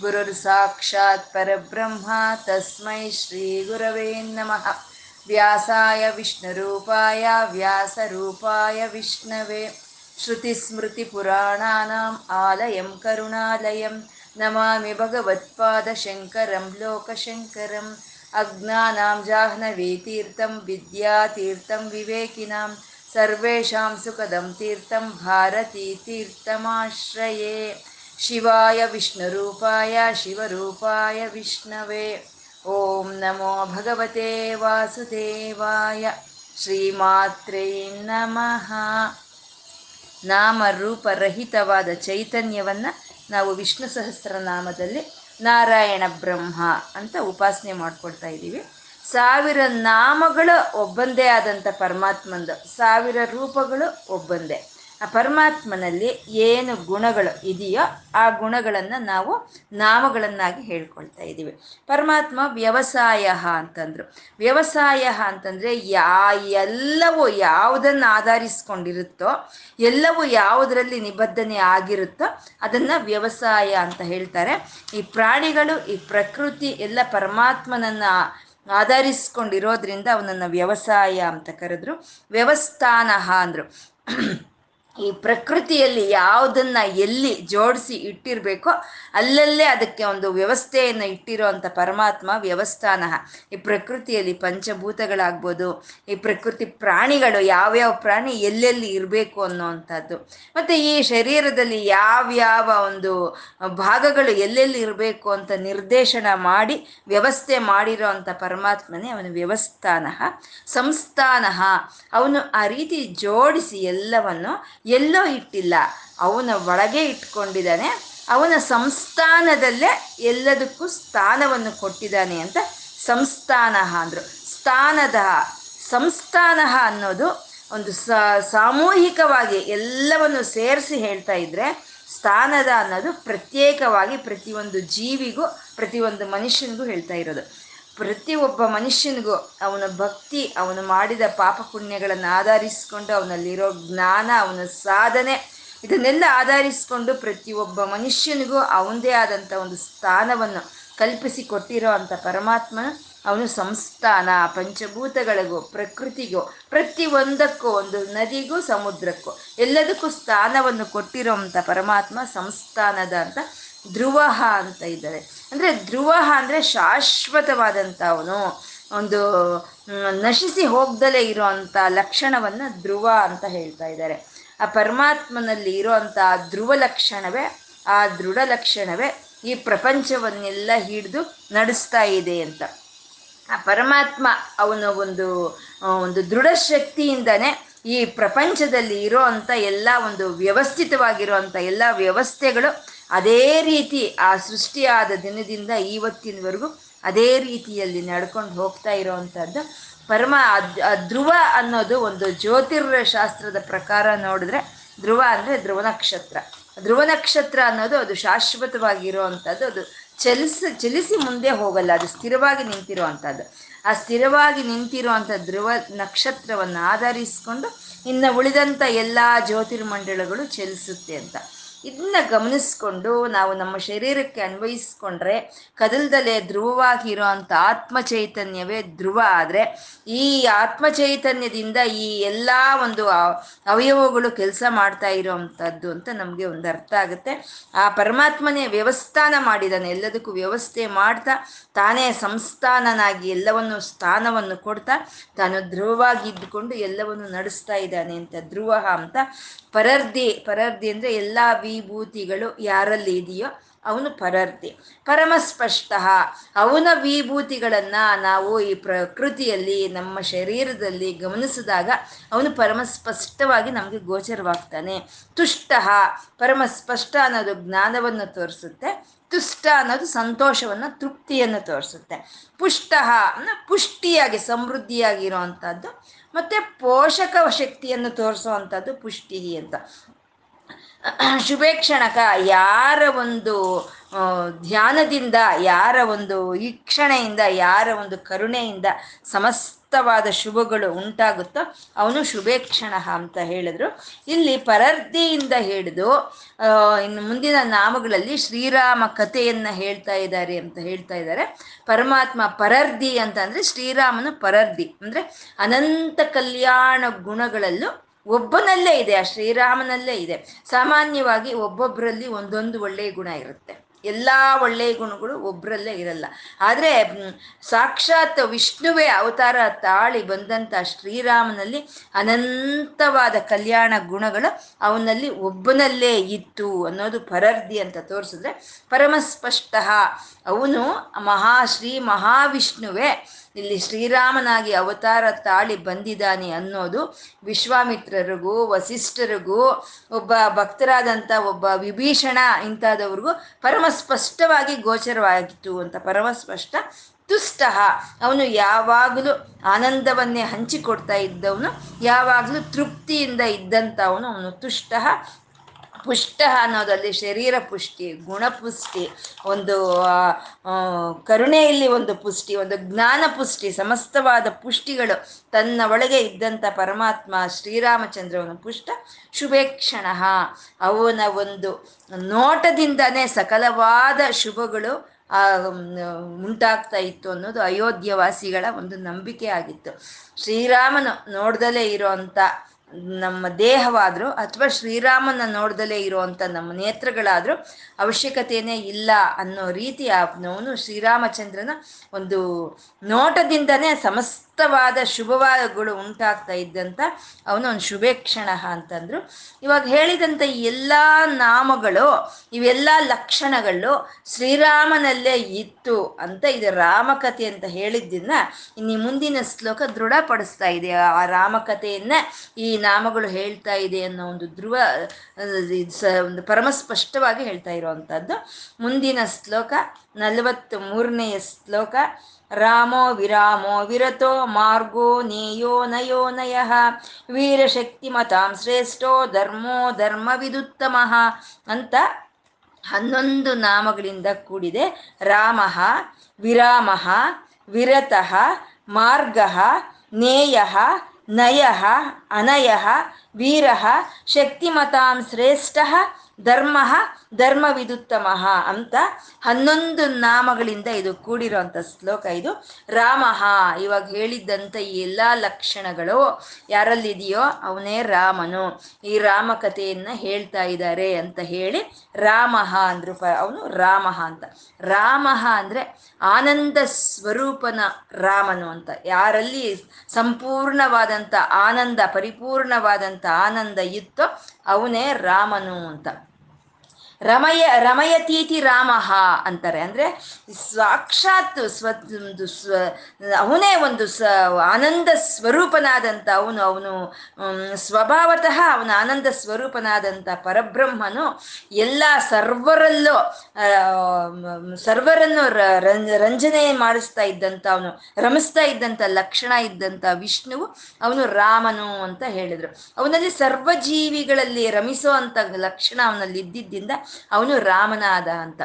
गुरुर्साक्षात् परब्रह्मा तस्मै श्रीगुरवे नमः व्यासाय विष्णुरूपाय व्यासरूपाय विष्णवे श्रुतिस्मृतिपुराणानाम् आलयं करुणालयं नमामि भगवत्पादशङ्करं लोकशङ्करम् अज्ञानां जाह्नवीतीर्थं विद्यातीर्थं विवेकिनां सर्वेषां सुखदं तीर्थं भारतीतीर्थमाश्रये ಶಿವಾಯ ವಿಷ್ಣುರೂಪಾಯ ಶಿವರೂಪಾಯ ವಿಷ್ಣವೇ. ಓಂ ನಮೋ ಭಗವತೆ ವಾಸುದೇವಾಯ. ಶ್ರೀಮಾತ್ರೇ ನಮಃ. ನಾಮರೂಪರಹಿತವಾದ ಚೈತನ್ಯವನ್ನು ನಾವು ವಿಷ್ಣು ಸಹಸ್ರನಾಮದಲ್ಲಿ ನಾರಾಯಣ ಬ್ರಹ್ಮ ಅಂತ ಉಪಾಸನೆ ಮಾಡ್ಕೊಳ್ತಾ ಇದ್ದೀವಿ. ಸಾವಿರ ನಾಮಗಳು ಒಬ್ಬಂದೇ ಆದಂಥ ಪರಮಾತ್ಮಂದು, ಸಾವಿರ ರೂಪಗಳು ಒಬ್ಬಂದೇ. ಆ ಪರಮಾತ್ಮನಲ್ಲಿ ಏನು ಗುಣಗಳು ಇದೆಯೋ ಆ ಗುಣಗಳನ್ನು ನಾವು ನಾಮಗಳನ್ನಾಗಿ ಹೇಳ್ಕೊಳ್ತಾ ಇದ್ದೀವಿ. ಪರಮಾತ್ಮ ವ್ಯವಸಾಯ ಅಂತಂದ್ರು. ವ್ಯವಸಾಯ ಅಂತಂದರೆ ಯಾ ಎಲ್ಲವೂ ಯಾವುದನ್ನು ಆಧರಿಸ್ಕೊಂಡಿರುತ್ತೋ, ಎಲ್ಲವೂ ಯಾವುದರಲ್ಲಿ ನಿಬದ್ಧನೆ ಆಗಿರುತ್ತೋ ಅದನ್ನು ವ್ಯವಸಾಯ ಅಂತ ಹೇಳ್ತಾರೆ. ಈ ಪ್ರಾಣಿಗಳು, ಈ ಪ್ರಕೃತಿ ಎಲ್ಲ ಪರಮಾತ್ಮನನ್ನು ಆಧರಿಸ್ಕೊಂಡಿರೋದ್ರಿಂದ ಅವನನ್ನು ವ್ಯವಸಾಯ ಅಂತ ಕರೆದ್ರು. ವ್ಯವಸ್ಥಾನ ಅಂದರು. ಈ ಪ್ರಕೃತಿಯಲ್ಲಿ ಯಾವುದನ್ನ ಎಲ್ಲಿ ಜೋಡಿಸಿ ಇಟ್ಟಿರಬೇಕೋ ಅಲ್ಲಲ್ಲೇ ಅದಕ್ಕೆ ಒಂದು ವ್ಯವಸ್ಥೆಯನ್ನು ಇಟ್ಟಿರೋ ಪರಮಾತ್ಮ ವ್ಯವಸ್ಥಾನ. ಈ ಪ್ರಕೃತಿಯಲ್ಲಿ ಪಂಚಭೂತಗಳಾಗ್ಬೋದು, ಈ ಪ್ರಕೃತಿ ಪ್ರಾಣಿಗಳು ಯಾವ್ಯಾವ ಪ್ರಾಣಿ ಎಲ್ಲೆಲ್ಲಿ ಇರಬೇಕು ಅನ್ನೋವಂಥದ್ದು. ಮತ್ತು ಈ ಶರೀರದಲ್ಲಿ ಯಾವ್ಯಾವ ಒಂದು ಭಾಗಗಳು ಎಲ್ಲೆಲ್ಲಿ ಇರಬೇಕು ಅಂತ ನಿರ್ದೇಶನ ಮಾಡಿ, ವ್ಯವಸ್ಥೆ ಮಾಡಿರೋ ಅಂಥ ಪರಮಾತ್ಮನೇ ಅವನು ವ್ಯವಸ್ಥಾನ, ಸಂಸ್ಥಾನ. ಅವನು ಆ ರೀತಿ ಜೋಡಿಸಿ ಎಲ್ಲವನ್ನು ಎಲ್ಲೋ ಇಟ್ಟಿಲ್ಲ. ಅವನ ಒಳಗೆ ಇಟ್ಕೊಂಡಿದ್ದಾನೆ. ಅವನ ಸಂಸ್ಥಾನದಲ್ಲೇ ಎಲ್ಲದಕ್ಕೂ ಸ್ಥಾನವನ್ನು ಕೊಟ್ಟಿದ್ದಾನೆ ಅಂತ ಸಂಸ್ಥಾನ ಅಂದರು. ಸ್ಥಾನದ. ಸಂಸ್ಥಾನ ಅನ್ನೋದು ಒಂದು ಸಾಮೂಹಿಕವಾಗಿ ಎಲ್ಲವನ್ನು ಸೇರಿಸಿ ಹೇಳ್ತಾ ಇದ್ರೆ ಸ್ಥಾನದ ಅನ್ನೋದು ಪ್ರತ್ಯೇಕವಾಗಿ ಪ್ರತಿಯೊಂದು ಜೀವಿಗೂ, ಪ್ರತಿಯೊಂದು ಮನುಷ್ಯನಿಗೂ ಹೇಳ್ತಾ ಇರೋದು. ಪ್ರತಿಯೊಬ್ಬ ಮನುಷ್ಯನಿಗೂ ಅವನ ಭಕ್ತಿ, ಅವನು ಮಾಡಿದ ಪಾಪ ಪುಣ್ಯಗಳನ್ನು ಆಧರಿಸಿಕೊಂಡು ಅವನಲ್ಲಿರೋ ಜ್ಞಾನ, ಅವನ ಸಾಧನೆ, ಇದನ್ನೆಲ್ಲ ಆಧರಿಸಿಕೊಂಡು ಪ್ರತಿಯೊಬ್ಬ ಮನುಷ್ಯನಿಗೂ ಅವನದೇ ಆದಂಥ ಒಂದು ಸ್ಥಾನವನ್ನು ಕಲ್ಪಿಸಿ ಕೊಟ್ಟಿರೋ ಅಂಥ ಪರಮಾತ್ಮ ಅವನು ಸಂಸ್ಥಾನ, ಪಂಚಭೂತಗಳಿಗೂ, ಪ್ರಕೃತಿಗೂ, ಪ್ರತಿಯೊಂದಕ್ಕೂ, ಒಂದು ನದಿಗೂ, ಸಮುದ್ರಕ್ಕೂ, ಎಲ್ಲದಕ್ಕೂ ಸ್ಥಾನವನ್ನು ಕೊಟ್ಟಿರೋಂಥ ಪರಮಾತ್ಮ ಸಂಸ್ಥಾನದ ಅಂತ ಧ್ರುವ ಅಂತ ಇದ್ದಾರೆ. ಅಂದರೆ ಧ್ರುವ ಅಂದರೆ ಶಾಶ್ವತವಾದಂಥ ಅವನು ಒಂದು ನಶಿಸಿ ಹೋಗ್ದಲೇ ಇರೋವಂಥ ಲಕ್ಷಣವನ್ನು ಧ್ರುವ ಅಂತ ಹೇಳ್ತಾ ಇದ್ದಾರೆ. ಆ ಪರಮಾತ್ಮನಲ್ಲಿ ಇರೋವಂಥ ಧ್ರುವ ಲಕ್ಷಣವೇ, ಆ ದೃಢ ಲಕ್ಷಣವೇ ಈ ಪ್ರಪಂಚವನ್ನೆಲ್ಲ ಹಿಡಿದು ನಡೆಸ್ತಾ ಇದೆ ಅಂತ. ಆ ಪರಮಾತ್ಮ ಅವನ ಒಂದು ಒಂದು ದೃಢ ಶಕ್ತಿಯಿಂದನೇ ಈ ಪ್ರಪಂಚದಲ್ಲಿ ಇರೋ ಅಂಥ ಎಲ್ಲ ಒಂದು ವ್ಯವಸ್ಥಿತವಾಗಿರುವಂಥ ಎಲ್ಲ ವ್ಯವಸ್ಥೆಗಳು ಅದೇ ರೀತಿ ಆ ಸೃಷ್ಟಿಯಾದ ದಿನದಿಂದ ಇವತ್ತಿನವರೆಗೂ ಅದೇ ರೀತಿಯಲ್ಲಿ ನಡ್ಕೊಂಡು ಹೋಗ್ತಾ ಇರೋವಂಥದ್ದು ಪರಮ ಧ್ರುವ ಅನ್ನೋದು ಒಂದು ಜ್ಯೋತಿರ್ ಶಾಸ್ತ್ರದ ಪ್ರಕಾರ ನೋಡಿದ್ರೆ ಧ್ರುವ ಅಂದರೆ ಧ್ರುವ ನಕ್ಷತ್ರ. ಧ್ರುವ ನಕ್ಷತ್ರ ಅನ್ನೋದು ಅದು ಶಾಶ್ವತವಾಗಿರುವಂಥದ್ದು ಅದು ಚಲಿಸ, ಚಲಿಸಿ ಮುಂದೆ ಹೋಗಲ್ಲ, ಅದು ಸ್ಥಿರವಾಗಿ ನಿಂತಿರುವಂಥದ್ದು ಆ ಸ್ಥಿರವಾಗಿ ನಿಂತಿರುವಂಥ ಧ್ರುವ ನಕ್ಷತ್ರವನ್ನು ಆಧರಿಸಿಕೊಂಡು ಇನ್ನು ಉಳಿದಂಥ ಎಲ್ಲ ಜ್ಯೋತಿರ್ಮಂಡಳಗಳು ಚಲಿಸುತ್ತೆ ಅಂತ. ಇದನ್ನ ಗಮನಿಸ್ಕೊಂಡು ನಾವು ನಮ್ಮ ಶರೀರಕ್ಕೆ ಅನ್ವಯಿಸ್ಕೊಂಡ್ರೆ ಕದಲ್ದಲೆ ಧ್ರುವವಾಗಿ ಇರೋವಂಥ ಆತ್ಮ ಚೈತನ್ಯವೇ ಧ್ರುವ ಆದರೆ ಈ ಆತ್ಮ ಚೈತನ್ಯದಿಂದ ಈ ಎಲ್ಲ ಒಂದು ಅವಯವಗಳು ಕೆಲಸ ಮಾಡ್ತಾ ಇರೋವಂಥದ್ದು ಅಂತ ನಮಗೆ ಒಂದು ಅರ್ಥ ಆಗುತ್ತೆ. ಆ ಪರಮಾತ್ಮನೇ ವ್ಯವಸ್ಥಾನ ಮಾಡಿದಾನೆ, ಎಲ್ಲದಕ್ಕೂ ವ್ಯವಸ್ಥೆ ಮಾಡ್ತಾ ತಾನೇ ಸಂಸ್ಥಾನನಾಗಿ ಎಲ್ಲವನ್ನು ಸ್ಥಾನವನ್ನು ಕೊಡ್ತಾ ತಾನು ಧ್ರುವವಾಗಿ ಇದ್ದುಕೊಂಡು ಎಲ್ಲವನ್ನು ನಡೆಸ್ತಾ ಇದ್ದಾನೆ ಅಂತ, ಧ್ರುವ ಅಂತ ಪರರ್ದಿ ಪರರ್ಧಿ ಅಂದರೆ ಎಲ್ಲ ವಿಭೂತಿಗಳು ಯಾರಲ್ಲಿ ಇದೆಯೋ ಅವನು ಪರರ್ಧಿ ಪರಮಸ್ಪಷ್ಟ ಅವನ ವಿಭೂತಿಗಳನ್ನು ನಾವು ಈ ಪ್ರಕೃತಿಯಲ್ಲಿ, ನಮ್ಮ ಶರೀರದಲ್ಲಿ ಗಮನಿಸಿದಾಗ ಅವನು ಪರಮಸ್ಪಷ್ಟವಾಗಿ ನಮಗೆ ಗೋಚರವಾಗ್ತಾನೆ. ತುಷ್ಟ ಪರಮಸ್ಪಷ್ಟ ಅನ್ನೋದು ಜ್ಞಾನವನ್ನು ತೋರಿಸುತ್ತೆ. ತುಷ್ಟ ಅನ್ನೋದು ಸಂತೋಷವನ್ನ, ತೃಪ್ತಿಯನ್ನು ತೋರಿಸುತ್ತೆ. ಪುಷ್ಟ ಪುಷ್ಟಿಯಾಗಿ ಸಮೃದ್ಧಿಯಾಗಿರುವಂಥದ್ದು ಮತ್ತೆ ಪೋಷಕ ಶಕ್ತಿಯನ್ನು ತೋರಿಸುವಂಥದ್ದು ಪುಷ್ಟಿ ಅಂತ. ಶುಭೇಕ್ಷಣಕ ಯಾರ ಒಂದು ಧ್ಯಾನದಿಂದ, ಯಾರ ಒಂದು ಈಕ್ಷಣೆಯಿಂದ ಯಾರ ಒಂದು ಕರುಣೆಯಿಂದ ಸಮಸ್ತವಾದ ಶುಭಗಳು ಉಂಟಾಗುತ್ತೋ ಅವನು ಶುಭೇಕ್ಷಣ ಅಂತ ಹೇಳಿದ್ರು. ಇಲ್ಲಿ ಪರರ್ಧಿಯಿಂದ ಹಿಡಿದು ಇನ್ನು ಮುಂದಿನ ನಾಮಗಳಲ್ಲಿ ಶ್ರೀರಾಮ ಕಥೆಯನ್ನ ಹೇಳ್ತಾ ಇದ್ದಾರೆ ಅಂತ ಹೇಳ್ತಾ ಇದ್ದಾರೆ. ಪರಮಾತ್ಮ ಪರರ್ಧಿ ಅಂತ ಅಂದ್ರೆ ಶ್ರೀರಾಮನು ಪರರ್ಧಿ ಅಂದ್ರೆ ಅನಂತ ಕಲ್ಯಾಣ ಗುಣಗಳಲ್ಲೂ ಒಬ್ಬನಲ್ಲೇ ಇದೆ, ಆ ಶ್ರೀರಾಮನಲ್ಲೇ ಇದೆ. ಸಾಮಾನ್ಯವಾಗಿ ಒಬ್ಬೊಬ್ಬರಲ್ಲಿ ಒಂದೊಂದು ಒಳ್ಳೆಯ ಗುಣ ಇರುತ್ತೆ. ಎಲ್ಲ ಒಳ್ಳೆಯ ಗುಣಗಳು ಒಬ್ಬರಲ್ಲೇ ಇರಲ್ಲ. ಆದರೆ ಸಾಕ್ಷಾತ್ ವಿಷ್ಣುವೇ ಅವತಾರ ತಾಳಿ ಬಂದಂಥ ಶ್ರೀರಾಮನಲ್ಲಿ ಅನಂತವಾದ ಕಲ್ಯಾಣ ಗುಣಗಳು ಅವನಲ್ಲಿ ಒಬ್ಬನಲ್ಲೇ ಇತ್ತು ಅನ್ನೋದು ಪರರ್ದಿ ಅಂತ ತೋರಿಸಿದ್ರೆ ಪರಮಸ್ಪಷ್ಟ ಅವನು ಮಹಾಶ್ರೀ ಮಹಾವಿಷ್ಣುವೇ. ಇಲ್ಲಿ ಶ್ರೀರಾಮನಾಗಿ ಅವತಾರ ತಾಳಿ ಬಂದಿದ್ದಾನೆ ಅನ್ನೋದು ವಿಶ್ವಾಮಿತ್ರರಿಗೂ, ವಸಿಷ್ಠರಿಗೂ, ಒಬ್ಬ ಭಕ್ತರಾದಂಥ ಒಬ್ಬ ವಿಭೀಷಣ ಇಂಥದವ್ರಿಗೂ ಪರಮಸ್ಪಷ್ಟವಾಗಿ ಗೋಚರವಾಗಿತ್ತು ಅಂತ. ಪರಮ ಸ್ಪಷ್ಟ ತುಷ್ಟಃ ಅವನು ಯಾವಾಗಲೂ ಆನಂದವನ್ನೇ ಹಂಚಿಕೊಡ್ತಾ ಇದ್ದವನು, ಯಾವಾಗಲೂ ತೃಪ್ತಿಯಿಂದ ಇದ್ದಂಥವನು ಅವನು. ತುಷ್ಟ ಪುಷ್ಟ ಅನ್ನೋದಲ್ಲಿ ಶರೀರ ಪುಷ್ಟಿ ಗುಣಪುಷ್ಟಿ ಒಂದು ಕರುಣೆಯಲ್ಲಿ ಒಂದು ಪುಷ್ಟಿ, ಒಂದು ಜ್ಞಾನ ಪುಷ್ಟಿ, ಸಮಸ್ತವಾದ ಪುಷ್ಟಿಗಳು ತನ್ನ ಒಳಗೆ ಇದ್ದಂಥ ಪರಮಾತ್ಮ ಶ್ರೀರಾಮಚಂದ್ರವನು ಪುಷ್ಟ ಶುಭೇಕ್ಷಣ. ಅವನ ಒಂದು ನೋಟದಿಂದನೇ ಸಕಲವಾದ ಶುಭಗಳು ಉಂಟಾಗ್ತಾ ಇತ್ತು ಅನ್ನೋದು ಅಯೋಧ್ಯವಾಸಿಗಳ ಒಂದು ನಂಬಿಕೆ ಆಗಿತ್ತು. ಶ್ರೀರಾಮನು ನೋಡ್ದಲೇ ಇರೋ ನಮ್ಮ ದೇಹವಾದರೂ ಅಥವಾ ಶ್ರೀರಾಮನ ನೋಡ್ದಲೇ ಇರುವಂತ ನಮ್ಮ ನೇತ್ರಗಳಾದರೂ ಅವಶ್ಯಕತೆಯೇ ಇಲ್ಲ ಅನ್ನೋ ರೀತಿ ಅವನು ಶ್ರೀರಾಮಚಂದ್ರನ ಒಂದು ನೋಟದಿಂದನೇ ಸಮಸ್ತವಾದ ಶುಭವಾದಗಳು ಉಂಟಾಗ್ತಾ ಇದ್ದಂಥ ಅವನು ಒಂದು ಶುಭೇಕ್ಷಣ ಅಂತಂದ್ರು. ಇವಾಗ ಹೇಳಿದಂಥ ಎಲ್ಲ ನಾಮಗಳು, ಇವೆಲ್ಲ ಲಕ್ಷಣಗಳು ಶ್ರೀರಾಮನಲ್ಲೇ ಇತ್ತು ಅಂತ ಇದು ರಾಮಕಥೆ ಅಂತ ಹೇಳಿದ್ದನ್ನ ಇನ್ನು ಮುಂದಿನ ಶ್ಲೋಕ ದೃಢಪಡಿಸ್ತಾ ಇದೆ. ಆ ರಾಮಕಥೆಯನ್ನ ಈ ನಾಮಗಳು ಹೇಳ್ತಾ ಇದೆ ಅನ್ನೋ ಒಂದು ಧ್ರುವ ಒಂದು ಪರಮಸ್ಪಷ್ಟವಾಗಿ ಹೇಳ್ತಾ ಇರುವಂಥದ್ದು ಮುಂದಿನ ಶ್ಲೋಕ. ನಲವತ್ತ್ ಮೂರನೆಯ ಶ್ಲೋಕ. ರಾಮೋ ವಿರಾಮೋ ವಿರತೋ ಮಾರ್ಗೋ ನೇಯೋ ನಯೋ ನಯ. ವೀರಶಕ್ತಿಮತಾಂ ಶ್ರೇಷ್ಠೋ ಧರ್ಮೋ ಧರ್ಮವಿದುತ್ತಮ ಅಂತ ಹನ್ನೊಂದು ನಾಮಗಳಿಂದ ಕೂಡಿದೆ. ರಾಮ, ವಿರಾಮ, ವಿರತಃ, ಮಾರ್ಗ, ನೇಯ, ನಯ, ಅನಯ, ವೀರ, ಶಕ್ತಿಮತಾಂ ಶ್ರೇಷ್ಠ ಧರ್ಮ ಧರ್ಮವಿದುತ್ತಮ ಅಂತ ಹನ್ನೊಂದು ನಾಮಗಳಿಂದ ಇದು ಕೂಡಿರುವಂಥ ಶ್ಲೋಕ ಇದು. ರಾಮಃ, ಇವಾಗ ಹೇಳಿದ್ದಂಥ ಈ ಎಲ್ಲ ಲಕ್ಷಣಗಳು ಯಾರಲ್ಲಿದೆಯೋ ಅವನೇ ರಾಮನು. ಈ ರಾಮ ಕಥೆಯನ್ನು ಹೇಳ್ತಾ ಇದ್ದಾರೆ ಅಂತ ಹೇಳಿ ರಾಮ ಅಂದ್ರು ಅವನು ರಾಮ ಅಂತ. ರಾಮ ಅಂದರೆ ಆನಂದ ಸ್ವರೂಪನ ರಾಮನು ಅಂತ. ಯಾರಲ್ಲಿ ಸಂಪೂರ್ಣವಾದಂಥ ಆನಂದ ಪರಿಪೂರ್ಣವಾದಂಥ ಆನಂದ ಇತ್ತೋ ಅವನೇ ರಾಮನು ಅಂತ. ರಮಯ, ರಮಯತೀತಿ ರಾಮಃ ಅಂತಾರೆ. ಅಂದ್ರೆ ಸಾಕ್ಷಾತ್ ಸ್ವ ಒಂದು ಸ್ವ ಅವನೇ ಒಂದು ಸ, ಆನಂದ ಸ್ವರೂಪನಾದಂಥ ಅವನು ಅವನು ಸ್ವಭಾವತಃ ಅವನ ಆನಂದ ಸ್ವರೂಪನಾದಂಥ ಪರಬ್ರಹ್ಮನು ಎಲ್ಲ ಸರ್ವರಲ್ಲೂ ಸರ್ವರನ್ನು ರಂಜನೆ ಮಾಡಿಸ್ತಾ ಇದ್ದಂಥ ಅವನು, ರಮಿಸ್ತಾ ಇದ್ದಂಥ ಲಕ್ಷಣ ಇದ್ದಂಥ ವಿಷ್ಣುವು ಅವನು ರಾಮನು ಅಂತ ಹೇಳಿದರು. ಅವನಲ್ಲಿ ಸರ್ವಜೀವಿಗಳಲ್ಲಿ ರಮಿಸೋ ಅಂತ ಲಕ್ಷಣ ಅವನಲ್ಲಿ ಇದ್ದಿದ್ದರಿಂದ ಅವನು ರಾಮನಾದ ಅಂತ.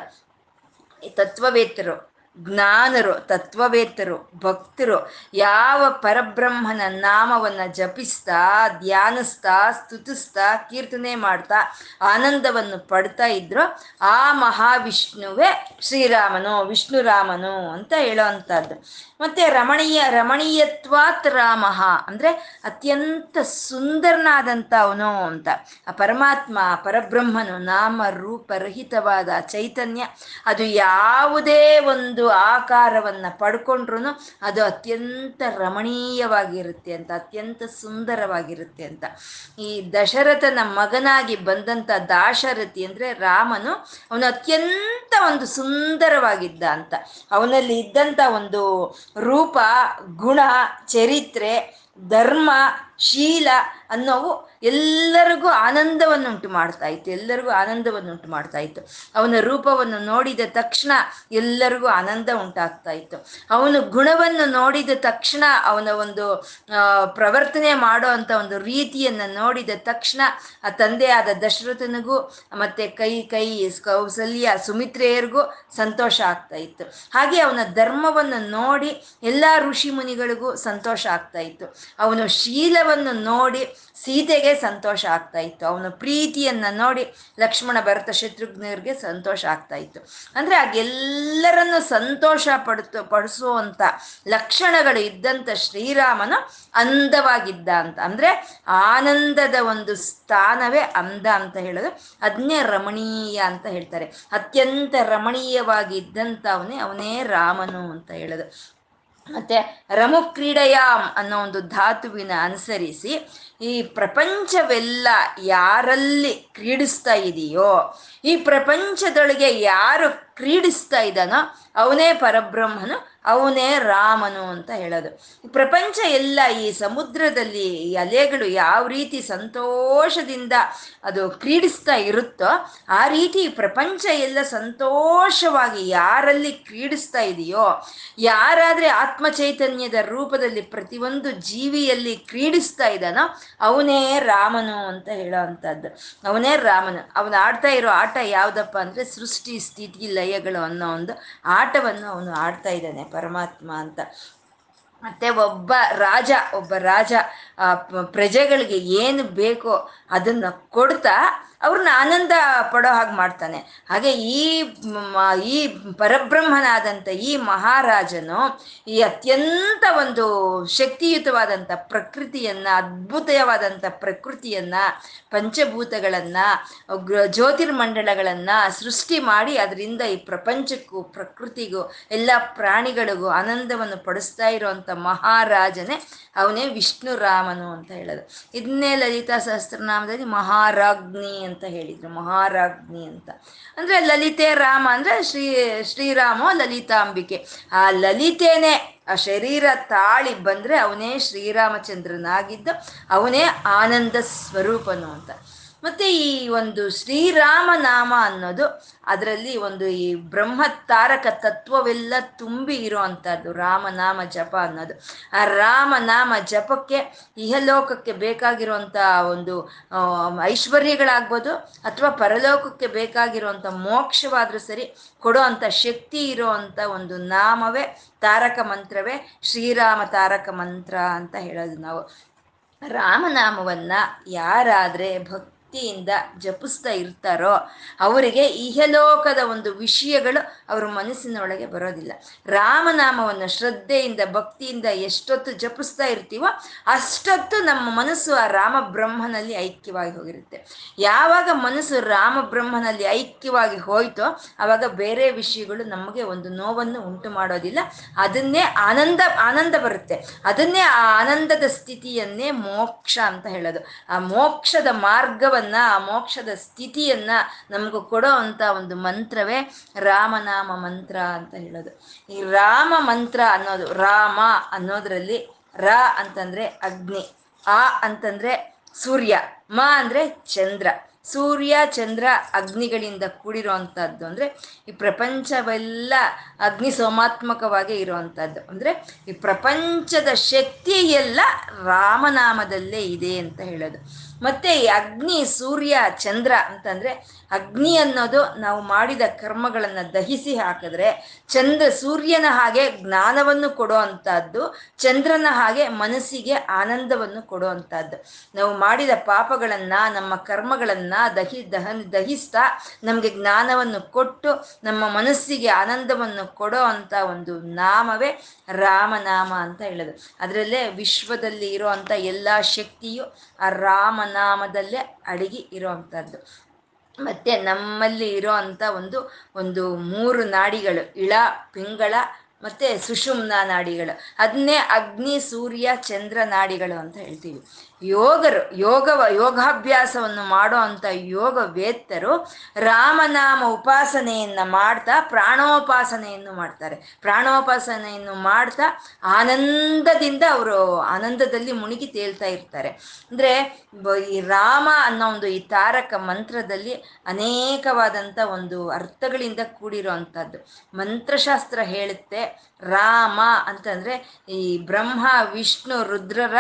ತತ್ವವೇತ್ತರು ಜ್ಞಾನರು, ತತ್ವವೇತ್ತರು, ಭಕ್ತರು ಯಾವ ಪರಬ್ರಹ್ಮನ ನಾಮವನ್ನ ಜಪಿಸ್ತಾ, ಧ್ಯಾನಿಸ್ತಾ, ಸ್ತುತಿಸ್ತಾ, ಕೀರ್ತನೆ ಮಾಡ್ತಾ ಆನಂದವನ್ನು ಪಡ್ತಾ ಇದ್ರು ಆ ಮಹಾವಿಷ್ಣುವೇ ಶ್ರೀರಾಮನು, ವಿಷ್ಣುರಾಮನು ಅಂತ ಹೇಳೋ ಅಂಥದ್ದು ಮತ್ತೆ ರಮಣೀಯ, ರಮಣೀಯತ್ವಾತ್ ರಾಮ ಅಂದ್ರೆ ಅತ್ಯಂತ ಸುಂದರನಾದಂಥ ಅವನು ಅಂತ. ಆ ಪರಮಾತ್ಮ ಪರಬ್ರಹ್ಮನು ನಾಮ ರೂಪರಹಿತವಾದ ಚೈತನ್ಯ. ಅದು ಯಾವುದೇ ಒಂದು ಆಕಾರವನ್ನ ಪಡ್ಕೊಂಡ್ರು ಅದು ಅತ್ಯಂತ ರಮಣೀಯವಾಗಿರುತ್ತೆ ಅಂತ, ಅತ್ಯಂತ ಸುಂದರವಾಗಿರುತ್ತೆ ಅಂತ. ಈ ದಶರಥನ ಮಗನಾಗಿ ಬಂದಂಥ ದಾಶರಥಿ ಅಂದ್ರೆ ರಾಮನು, ಅವನು ಅತ್ಯಂತ ಒಂದು ಸುಂದರವಾಗಿದ್ದ ಅಂತ. ಅವನಲ್ಲಿ ಇದ್ದಂಥ ಒಂದು ರೂಪ, ಗುಣ, ಚರಿತ್ರೆ, ಧರ್ಮ ಶೀಲ ಅನ್ನೋವು ಎಲ್ಲರಿಗೂ ಆನಂದವನ್ನುಂಟು ಮಾಡ್ತಾ ಇತ್ತು, ಎಲ್ಲರಿಗೂ ಆನಂದವನ್ನುಂಟು ಮಾಡ್ತಾ ಇತ್ತು. ಅವನ ರೂಪವನ್ನು ನೋಡಿದ ತಕ್ಷಣ ಎಲ್ಲರಿಗೂ ಆನಂದ ಉಂಟಾಗ್ತಾ ಇತ್ತು. ಅವನ ಗುಣವನ್ನು ನೋಡಿದ ತಕ್ಷಣ ಅವನ ಒಂದು ಪ್ರವರ್ತನೆ ಮಾಡೋ ಅಂತ ಒಂದು ರೀತಿಯನ್ನು ನೋಡಿದ ತಕ್ಷಣ ಆ ತಂದೆಯಾದ ದಶರಥನಿಗೂ ಮತ್ತೆ ಕೈ ಕೈ, ಕೌಸಲ್ಯ, ಸುಮಿತ್ರೆಯರಿಗೂ ಸಂತೋಷ ಆಗ್ತಾ ಇತ್ತು. ಹಾಗೆ ಅವನ ಧರ್ಮವನ್ನು ನೋಡಿ ಎಲ್ಲ ಋಷಿ ಮುನಿಗಳಿಗೂ ಸಂತೋಷ ಆಗ್ತಾ ಇತ್ತು. ಅವನು ನೋಡಿ ಸೀತೆಗೆ ಸಂತೋಷ ಆಗ್ತಾ ಇತ್ತು. ಅವನ ಪ್ರೀತಿಯನ್ನ ನೋಡಿ ಲಕ್ಷ್ಮಣ ಭರತ ಶತ್ರುಘ್ನರಿಗೆ ಸಂತೋಷ ಆಗ್ತಾ ಇತ್ತು. ಅಂದ್ರೆ ಆಗೆಲ್ಲರನ್ನು ಸಂತೋಷ ಪಡ್ತು ಪಡಿಸುವಂತ ಲಕ್ಷಣಗಳು ಇದ್ದಂತ ಶ್ರೀರಾಮನು ಅಂದವಾಗಿದ್ದ ಅಂತ. ಅಂದ್ರೆ ಆನಂದದ ಒಂದು ಸ್ಥಾನವೇ ಅಂದ ಅಂತ ಹೇಳೋದು ಅದನ್ನೇ ರಮಣೀಯ ಅಂತ ಹೇಳ್ತಾರೆ. ಅತ್ಯಂತ ರಮಣೀಯವಾಗಿ ಇದ್ದಂತ ಅವನೇ ಅವನೇ ರಾಮನು ಅಂತ ಹೇಳೋದು. ಮತ್ತೆ ರಮು ಕ್ರೀಡೆಯಾಮ್ ಅನ್ನೋ ಒಂದು ಧಾತುವಿನ ಅನುಸರಿಸಿ ಈ ಪ್ರಪಂಚವೆಲ್ಲ ಯಾರಲ್ಲಿ ಕ್ರೀಡಿಸ್ತಾ ಇದೆಯೋ? ಈ ಪ್ರಪಂಚದೊಳಗೆ ಯಾರು ಕ್ರೀಡಿಸ್ತಾ ಇದ್ದಾನೋ ಅವನೇ ಪರಬ್ರಹ್ಮನು, ಅವನೇ ರಾಮನು ಅಂತ ಹೇಳೋದು. ಪ್ರಪಂಚ ಎಲ್ಲ ಈ ಸಮುದ್ರದಲ್ಲಿ ಈ ಅಲೆಗಳು ಯಾವ ರೀತಿ ಸಂತೋಷದಿಂದ ಅದು ಕ್ರೀಡಿಸ್ತಾ ಇರುತ್ತೋ, ಆ ರೀತಿ ಪ್ರಪಂಚ ಎಲ್ಲ ಸಂತೋಷವಾಗಿ ಯಾರಲ್ಲಿ ಕ್ರೀಡಿಸ್ತಾ ಇದೆಯೋ, ಯಾರಾದರೆ ಆತ್ಮ ಚೈತನ್ಯದ ರೂಪದಲ್ಲಿ ಪ್ರತಿಯೊಂದು ಜೀವಿಯಲ್ಲಿ ಕ್ರೀಡಿಸ್ತಾ ಇದ್ದಾನೋ, ಅವನೇ ರಾಮನು ಅಂತ ಹೇಳೋ ಅವನೇ ರಾಮನು, ಅವನು ಆಡ್ತಾ ಇರೋ ಆಟ ಯಾವುದಪ್ಪ ಅಂದರೆ ಸೃಷ್ಟಿ, ಸ್ಥಿತಿ, ಲಯಗಳು ಅನ್ನೋ ಒಂದು ಆಟವನ್ನು ಅವನು ಆಡ್ತಾ ಇದ್ದಾನೆ ಪರಮಾತ್ಮ ಅಂತ. ಮತ್ತೆ ಒಬ್ಬ ರಾಜ ಒಬ್ಬ ರಾಜ ಪ್ರಜೆಗಳಿಗೆ ಏನು ಬೇಕೋ ಅದನ್ನ ಕೊಡ್ತಾ ಅವ್ರನ್ನ ಆನಂದ ಪಡೋ ಹಾಗೆ ಮಾಡ್ತಾನೆ. ಹಾಗೆ ಈ ಈ ಪರಬ್ರಹ್ಮನಾದಂಥ ಈ ಮಹಾರಾಜನು ಈ ಅತ್ಯಂತ ಒಂದು ಶಕ್ತಿಯುತವಾದಂಥ ಪ್ರಕೃತಿಯನ್ನ ಅದ್ಭುತವಾದಂಥ ಪ್ರಕೃತಿಯನ್ನ, ಪಂಚಭೂತಗಳನ್ನ ಜ್ಯೋತಿರ್ಮಂಡಲಗಳನ್ನ ಸೃಷ್ಟಿ ಮಾಡಿ ಅದರಿಂದ ಈ ಪ್ರಪಂಚಕ್ಕೂ, ಪ್ರಕೃತಿಗೂ, ಎಲ್ಲ ಪ್ರಾಣಿಗಳಿಗೂ ಆನಂದವನ್ನು ಪಡಿಸ್ತಾ ಇರುವಂಥ ಮಹಾರಾಜನೇ ಅವನೇ ವಿಷ್ಣು ರಾಮನು ಅಂತ ಹೇಳೋದು. ಇದನ್ನೇ ಲಲಿತಾ ಸಹಸ್ರನಾಮದಲ್ಲಿ ಮಹಾರಾಜ್ಞಿ ಅಂತ ಹೇಳಿದ್ರು, ಮಹಾರಾಜ್ಞಿ ಅಂತ. ಅಂದ್ರೆ ಲಲಿತೆ ರಾಮ, ಅಂದ್ರೆ ಶ್ರೀ, ಶ್ರೀರಾಮ ಲಲಿತಾಂಬಿಕೆ. ಆ ಲಲಿತೆನೇ, ಆ ಶರೀರ ತಾಳಿ ಬಂದ್ರೆ ಅವನೇ ಶ್ರೀರಾಮಚಂದ್ರನಾಗಿದ್ದು, ಅವನೇ ಆನಂದ ಸ್ವರೂಪನು ಅಂತ. ಮತ್ತೆ ಈ ಒಂದು ಶ್ರೀರಾಮ ನಾಮ ಅನ್ನೋದು ಅದರಲ್ಲಿ ಒಂದು ಈ ಬ್ರಹ್ಮ ತಾರಕ ತತ್ವವೆಲ್ಲ ತುಂಬಿ ಇರುವಂತಹದ್ದು, ರಾಮನಾಮ ಜಪ ಅನ್ನೋದು. ಆ ರಾಮನಾಮ ಜಪಕ್ಕೆ ಇಹಲೋಕಕ್ಕೆ ಬೇಕಾಗಿರುವಂಥ ಒಂದು ಐಶ್ವರ್ಯಗಳಾಗ್ಬೋದು ಅಥವಾ ಪರಲೋಕಕ್ಕೆ ಬೇಕಾಗಿರುವಂಥ ಮೋಕ್ಷವಾದರೂ ಸರಿ ಕೊಡೋ ಅಂಥ ಶಕ್ತಿ ಇರುವಂತ ಒಂದು ನಾಮವೇ ತಾರಕ ಮಂತ್ರವೇ ಶ್ರೀರಾಮ ತಾರಕ ಮಂತ್ರ ಅಂತ ಹೇಳೋದು ನಾವು. ರಾಮನಾಮವನ್ನ ಯಾರಾದ್ರೆ ಭಕ್ತಿ ಭಕ್ತಿಯಿಂದ ಜಪಿಸ್ತಾ ಇರ್ತಾರೋ ಅವರಿಗೆ ಇಹಲೋಕದ ಒಂದು ವಿಷಯಗಳು ಅವ್ರ ಮನಸ್ಸಿನೊಳಗೆ ಬರೋದಿಲ್ಲ. ರಾಮನಾಮವನ್ನು ಶ್ರದ್ಧೆಯಿಂದ, ಭಕ್ತಿಯಿಂದ ಎಷ್ಟೊತ್ತು ಜಪಿಸ್ತಾ ಇರ್ತೀವೋ ಅಷ್ಟೊತ್ತು ನಮ್ಮ ಮನಸ್ಸು ಆ ರಾಮ ಬ್ರಹ್ಮನಲ್ಲಿ ಐಕ್ಯವಾಗಿ ಹೋಗಿರುತ್ತೆ. ಯಾವಾಗ ಮನಸ್ಸು ರಾಮ ಬ್ರಹ್ಮನಲ್ಲಿ ಐಕ್ಯವಾಗಿ ಹೋಯ್ತೋ ಅವಾಗ ಬೇರೆ ವಿಷಯಗಳು ನಮಗೆ ಒಂದು ನೋವನ್ನು ಉಂಟು ಮಾಡೋದಿಲ್ಲ. ಅದನ್ನೇ ಆನಂದ ಆನಂದ ಬರುತ್ತೆ. ಅದನ್ನೇ ಆ ಆನಂದದ ಸ್ಥಿತಿಯನ್ನೇ ಮೋಕ್ಷ ಅಂತ ಹೇಳೋದು. ಆ ಮೋಕ್ಷದ ಮಾರ್ಗವನ್ನು ಆ ಮೋಕ್ಷದ ಸ್ಥಿತಿಯನ್ನ ನಮಗೂ ಕೊಡೋ ಅಂತ ಒಂದು ಮಂತ್ರವೇ ರಾಮನಾಮ ಮಂತ್ರ ಅಂತ ಹೇಳೋದು. ಈ ರಾಮ ಮಂತ್ರ ಅನ್ನೋದು, ರಾಮ ಅನ್ನೋದ್ರಲ್ಲಿ ರ ಅಂತಂದ್ರೆ ಅಗ್ನಿ, ಆ ಅಂತಂದ್ರೆ ಸೂರ್ಯ, ಮ ಅಂದ್ರೆ ಚಂದ್ರ. ಸೂರ್ಯ, ಚಂದ್ರ ಅಗ್ನಿಗಳಿಂದ ಕೂಡಿರೋ ಅಂಥದ್ದು ಅಂದರೆ ಈ ಪ್ರಪಂಚವೆಲ್ಲ ಅಗ್ನಿ ಸೋಮಾತ್ಮಕವಾಗಿ ಇರುವಂಥದ್ದು ಅಂದರೆ ಈ ಪ್ರಪಂಚದ ಶಕ್ತಿ ಎಲ್ಲ ರಾಮನಾಮದಲ್ಲೇ ಇದೆ ಅಂತ ಹೇಳೋದು. ಮತ್ತೆ ಈ ಅಗ್ನಿ ಸೂರ್ಯ ಚಂದ್ರ ಅಂತಂದ್ರೆ ಅಗ್ನಿ ಅನ್ನೋದು ನಾವು ಮಾಡಿದ ಕರ್ಮಗಳನ್ನು ದಹಿಸಿ ಹಾಕಿದ್ರೆ ಚಂದ್ರ ಸೂರ್ಯನ ಹಾಗೆ ಜ್ಞಾನವನ್ನು ಕೊಡೋ ಅಂಥದ್ದು, ಚಂದ್ರನ ಹಾಗೆ ಮನಸ್ಸಿಗೆ ಆನಂದವನ್ನು ಕೊಡೋ ಅಂಥದ್ದು. ನಾವು ಮಾಡಿದ ಪಾಪಗಳನ್ನ, ನಮ್ಮ ಕರ್ಮಗಳನ್ನ ದಹಿ, ದಹನ್, ದಹಿಸ್ತಾ ನಮಗೆ ಜ್ಞಾನವನ್ನು ಕೊಟ್ಟು ನಮ್ಮ ಮನಸ್ಸಿಗೆ ಆನಂದವನ್ನು ಕೊಡೋ ಅಂತ ಒಂದು ನಾಮವೇ ರಾಮನಾಮ ಅಂತ ಹೇಳೋದು. ಅದರಲ್ಲೇ ವಿಶ್ವದಲ್ಲಿ ಇರುವಂಥ ಎಲ್ಲ ಶಕ್ತಿಯು ಆ ರಾಮನಾಮದಲ್ಲೇ ಅಡಗಿ ಇರೋವಂಥದ್ದು ಮತ್ತೆ ನಮ್ಮಲ್ಲಿ ಇರೋ ಅಂಥ ಒಂದು ಒಂದು ಮೂರು ನಾಡಿಗಳು, ಇಳ, ಪಿಂಗಳ ಮತ್ತೆ ಸುಷುಮ್ನ ನಾಡಿಗಳು. ಅದನ್ನೇ ಅಗ್ನಿ, ಸೂರ್ಯ, ಚಂದ್ರ ನಾಡಿಗಳು ಅಂತ ಹೇಳ್ತೀವಿ. ಯೋಗರು ಯೋಗವ ಯೋಗಾಭ್ಯಾಸವನ್ನು ಮಾಡೋ ಅಂಥ ಯೋಗ ವೇತ್ತರು ರಾಮನಾಮ ಉಪಾಸನೆಯನ್ನ ಮಾಡ್ತಾ ಪ್ರಾಣೋಪಾಸನೆಯನ್ನು ಮಾಡ್ತಾರೆ. ಪ್ರಾಣೋಪಾಸನೆಯನ್ನು ಮಾಡ್ತಾ ಆನಂದದಿಂದ ಅವರು ಆನಂದದಲ್ಲಿ ಮುಳುಗಿ ತೇಲ್ತಾ ಇರ್ತಾರೆ. ಅಂದ್ರೆ ಈ ರಾಮ ಅನ್ನೋ ಒಂದು ಈ ತಾರಕ ಮಂತ್ರದಲ್ಲಿ ಅನೇಕವಾದಂಥ ಒಂದು ಅರ್ಥಗಳಿಂದ ಕೂಡಿರೋ ಅಂಥದ್ದು ಮಂತ್ರಶಾಸ್ತ್ರ ಹೇಳುತ್ತೆ ರಾಮ ಅಂತಂದ್ರೆ ಈ ಬ್ರಹ್ಮ, ವಿಷ್ಣು, ರುದ್ರರ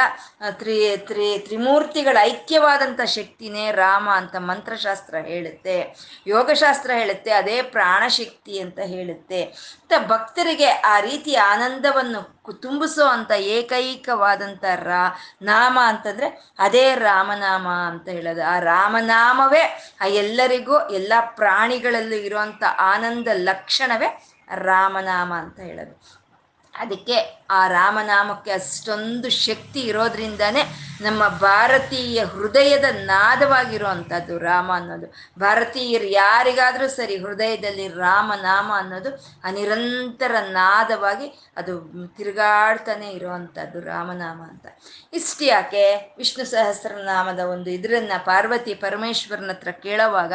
ತ್ರಿ ತ್ರಿ, ತ್ರಿಮೂರ್ತಿಗಳ ಐಕ್ಯವಾದಂಥ ಶಕ್ತಿನೇ ರಾಮ ಅಂತ ಮಂತ್ರಶಾಸ್ತ್ರ ಹೇಳುತ್ತೆ. ಯೋಗಶಾಸ್ತ್ರ ಹೇಳುತ್ತೆ, ಅದೇ ಪ್ರಾಣಶಕ್ತಿ ಅಂತ ಹೇಳುತ್ತೆ. ಅಂತ ಭಕ್ತರಿಗೆ ಆ ರೀತಿ ಆನಂದವನ್ನು ತುಂಬಿಸೋ ಅಂತ ಏಕೈಕವಾದಂಥ ರಾ, ನಾಮ ಅಂತಂದ್ರೆ ಅದೇ ರಾಮನಾಮ ಅಂತ ಹೇಳೋದು. ಆ ರಾಮನಾಮವೇ ಆ ಎಲ್ಲರಿಗೂ, ಎಲ್ಲ ಪ್ರಾಣಿಗಳಲ್ಲೂ ಇರುವಂತ ಆನಂದ ಲಕ್ಷಣವೇ ರಾಮನಾಮ ಅಂತ ಹೇಳೋದು. ಅದಕ್ಕೆ ಆ ರಾಮನಾಮಕ್ಕೆ ಅಷ್ಟೊಂದು ಶಕ್ತಿ ಇರೋದ್ರಿಂದಾನೇ ನಮ್ಮ ಭಾರತೀಯ ಹೃದಯದ ನಾದವಾಗಿರುವಂಥದ್ದು ರಾಮ ಅನ್ನೋದು. ಭಾರತೀಯರು ಯಾರಿಗಾದರೂ ಸರಿ ಹೃದಯದಲ್ಲಿ ರಾಮನಾಮ ಅನ್ನೋದು ಅನಿರಂತರ ನಾದವಾಗಿ ಅದು ತಿರುಗಾಡ್ತಾನೆ ಇರುವಂಥದ್ದು ರಾಮನಾಮ ಅಂತ. ಇಷ್ಟು ಯಾಕೆ? ವಿಷ್ಣು ಸಹಸ್ರನಾಮದ ಒಂದು ಇದರನ್ನ ಪಾರ್ವತಿ ಪರಮೇಶ್ವರನ ಹತ್ರ ಕೇಳೋವಾಗ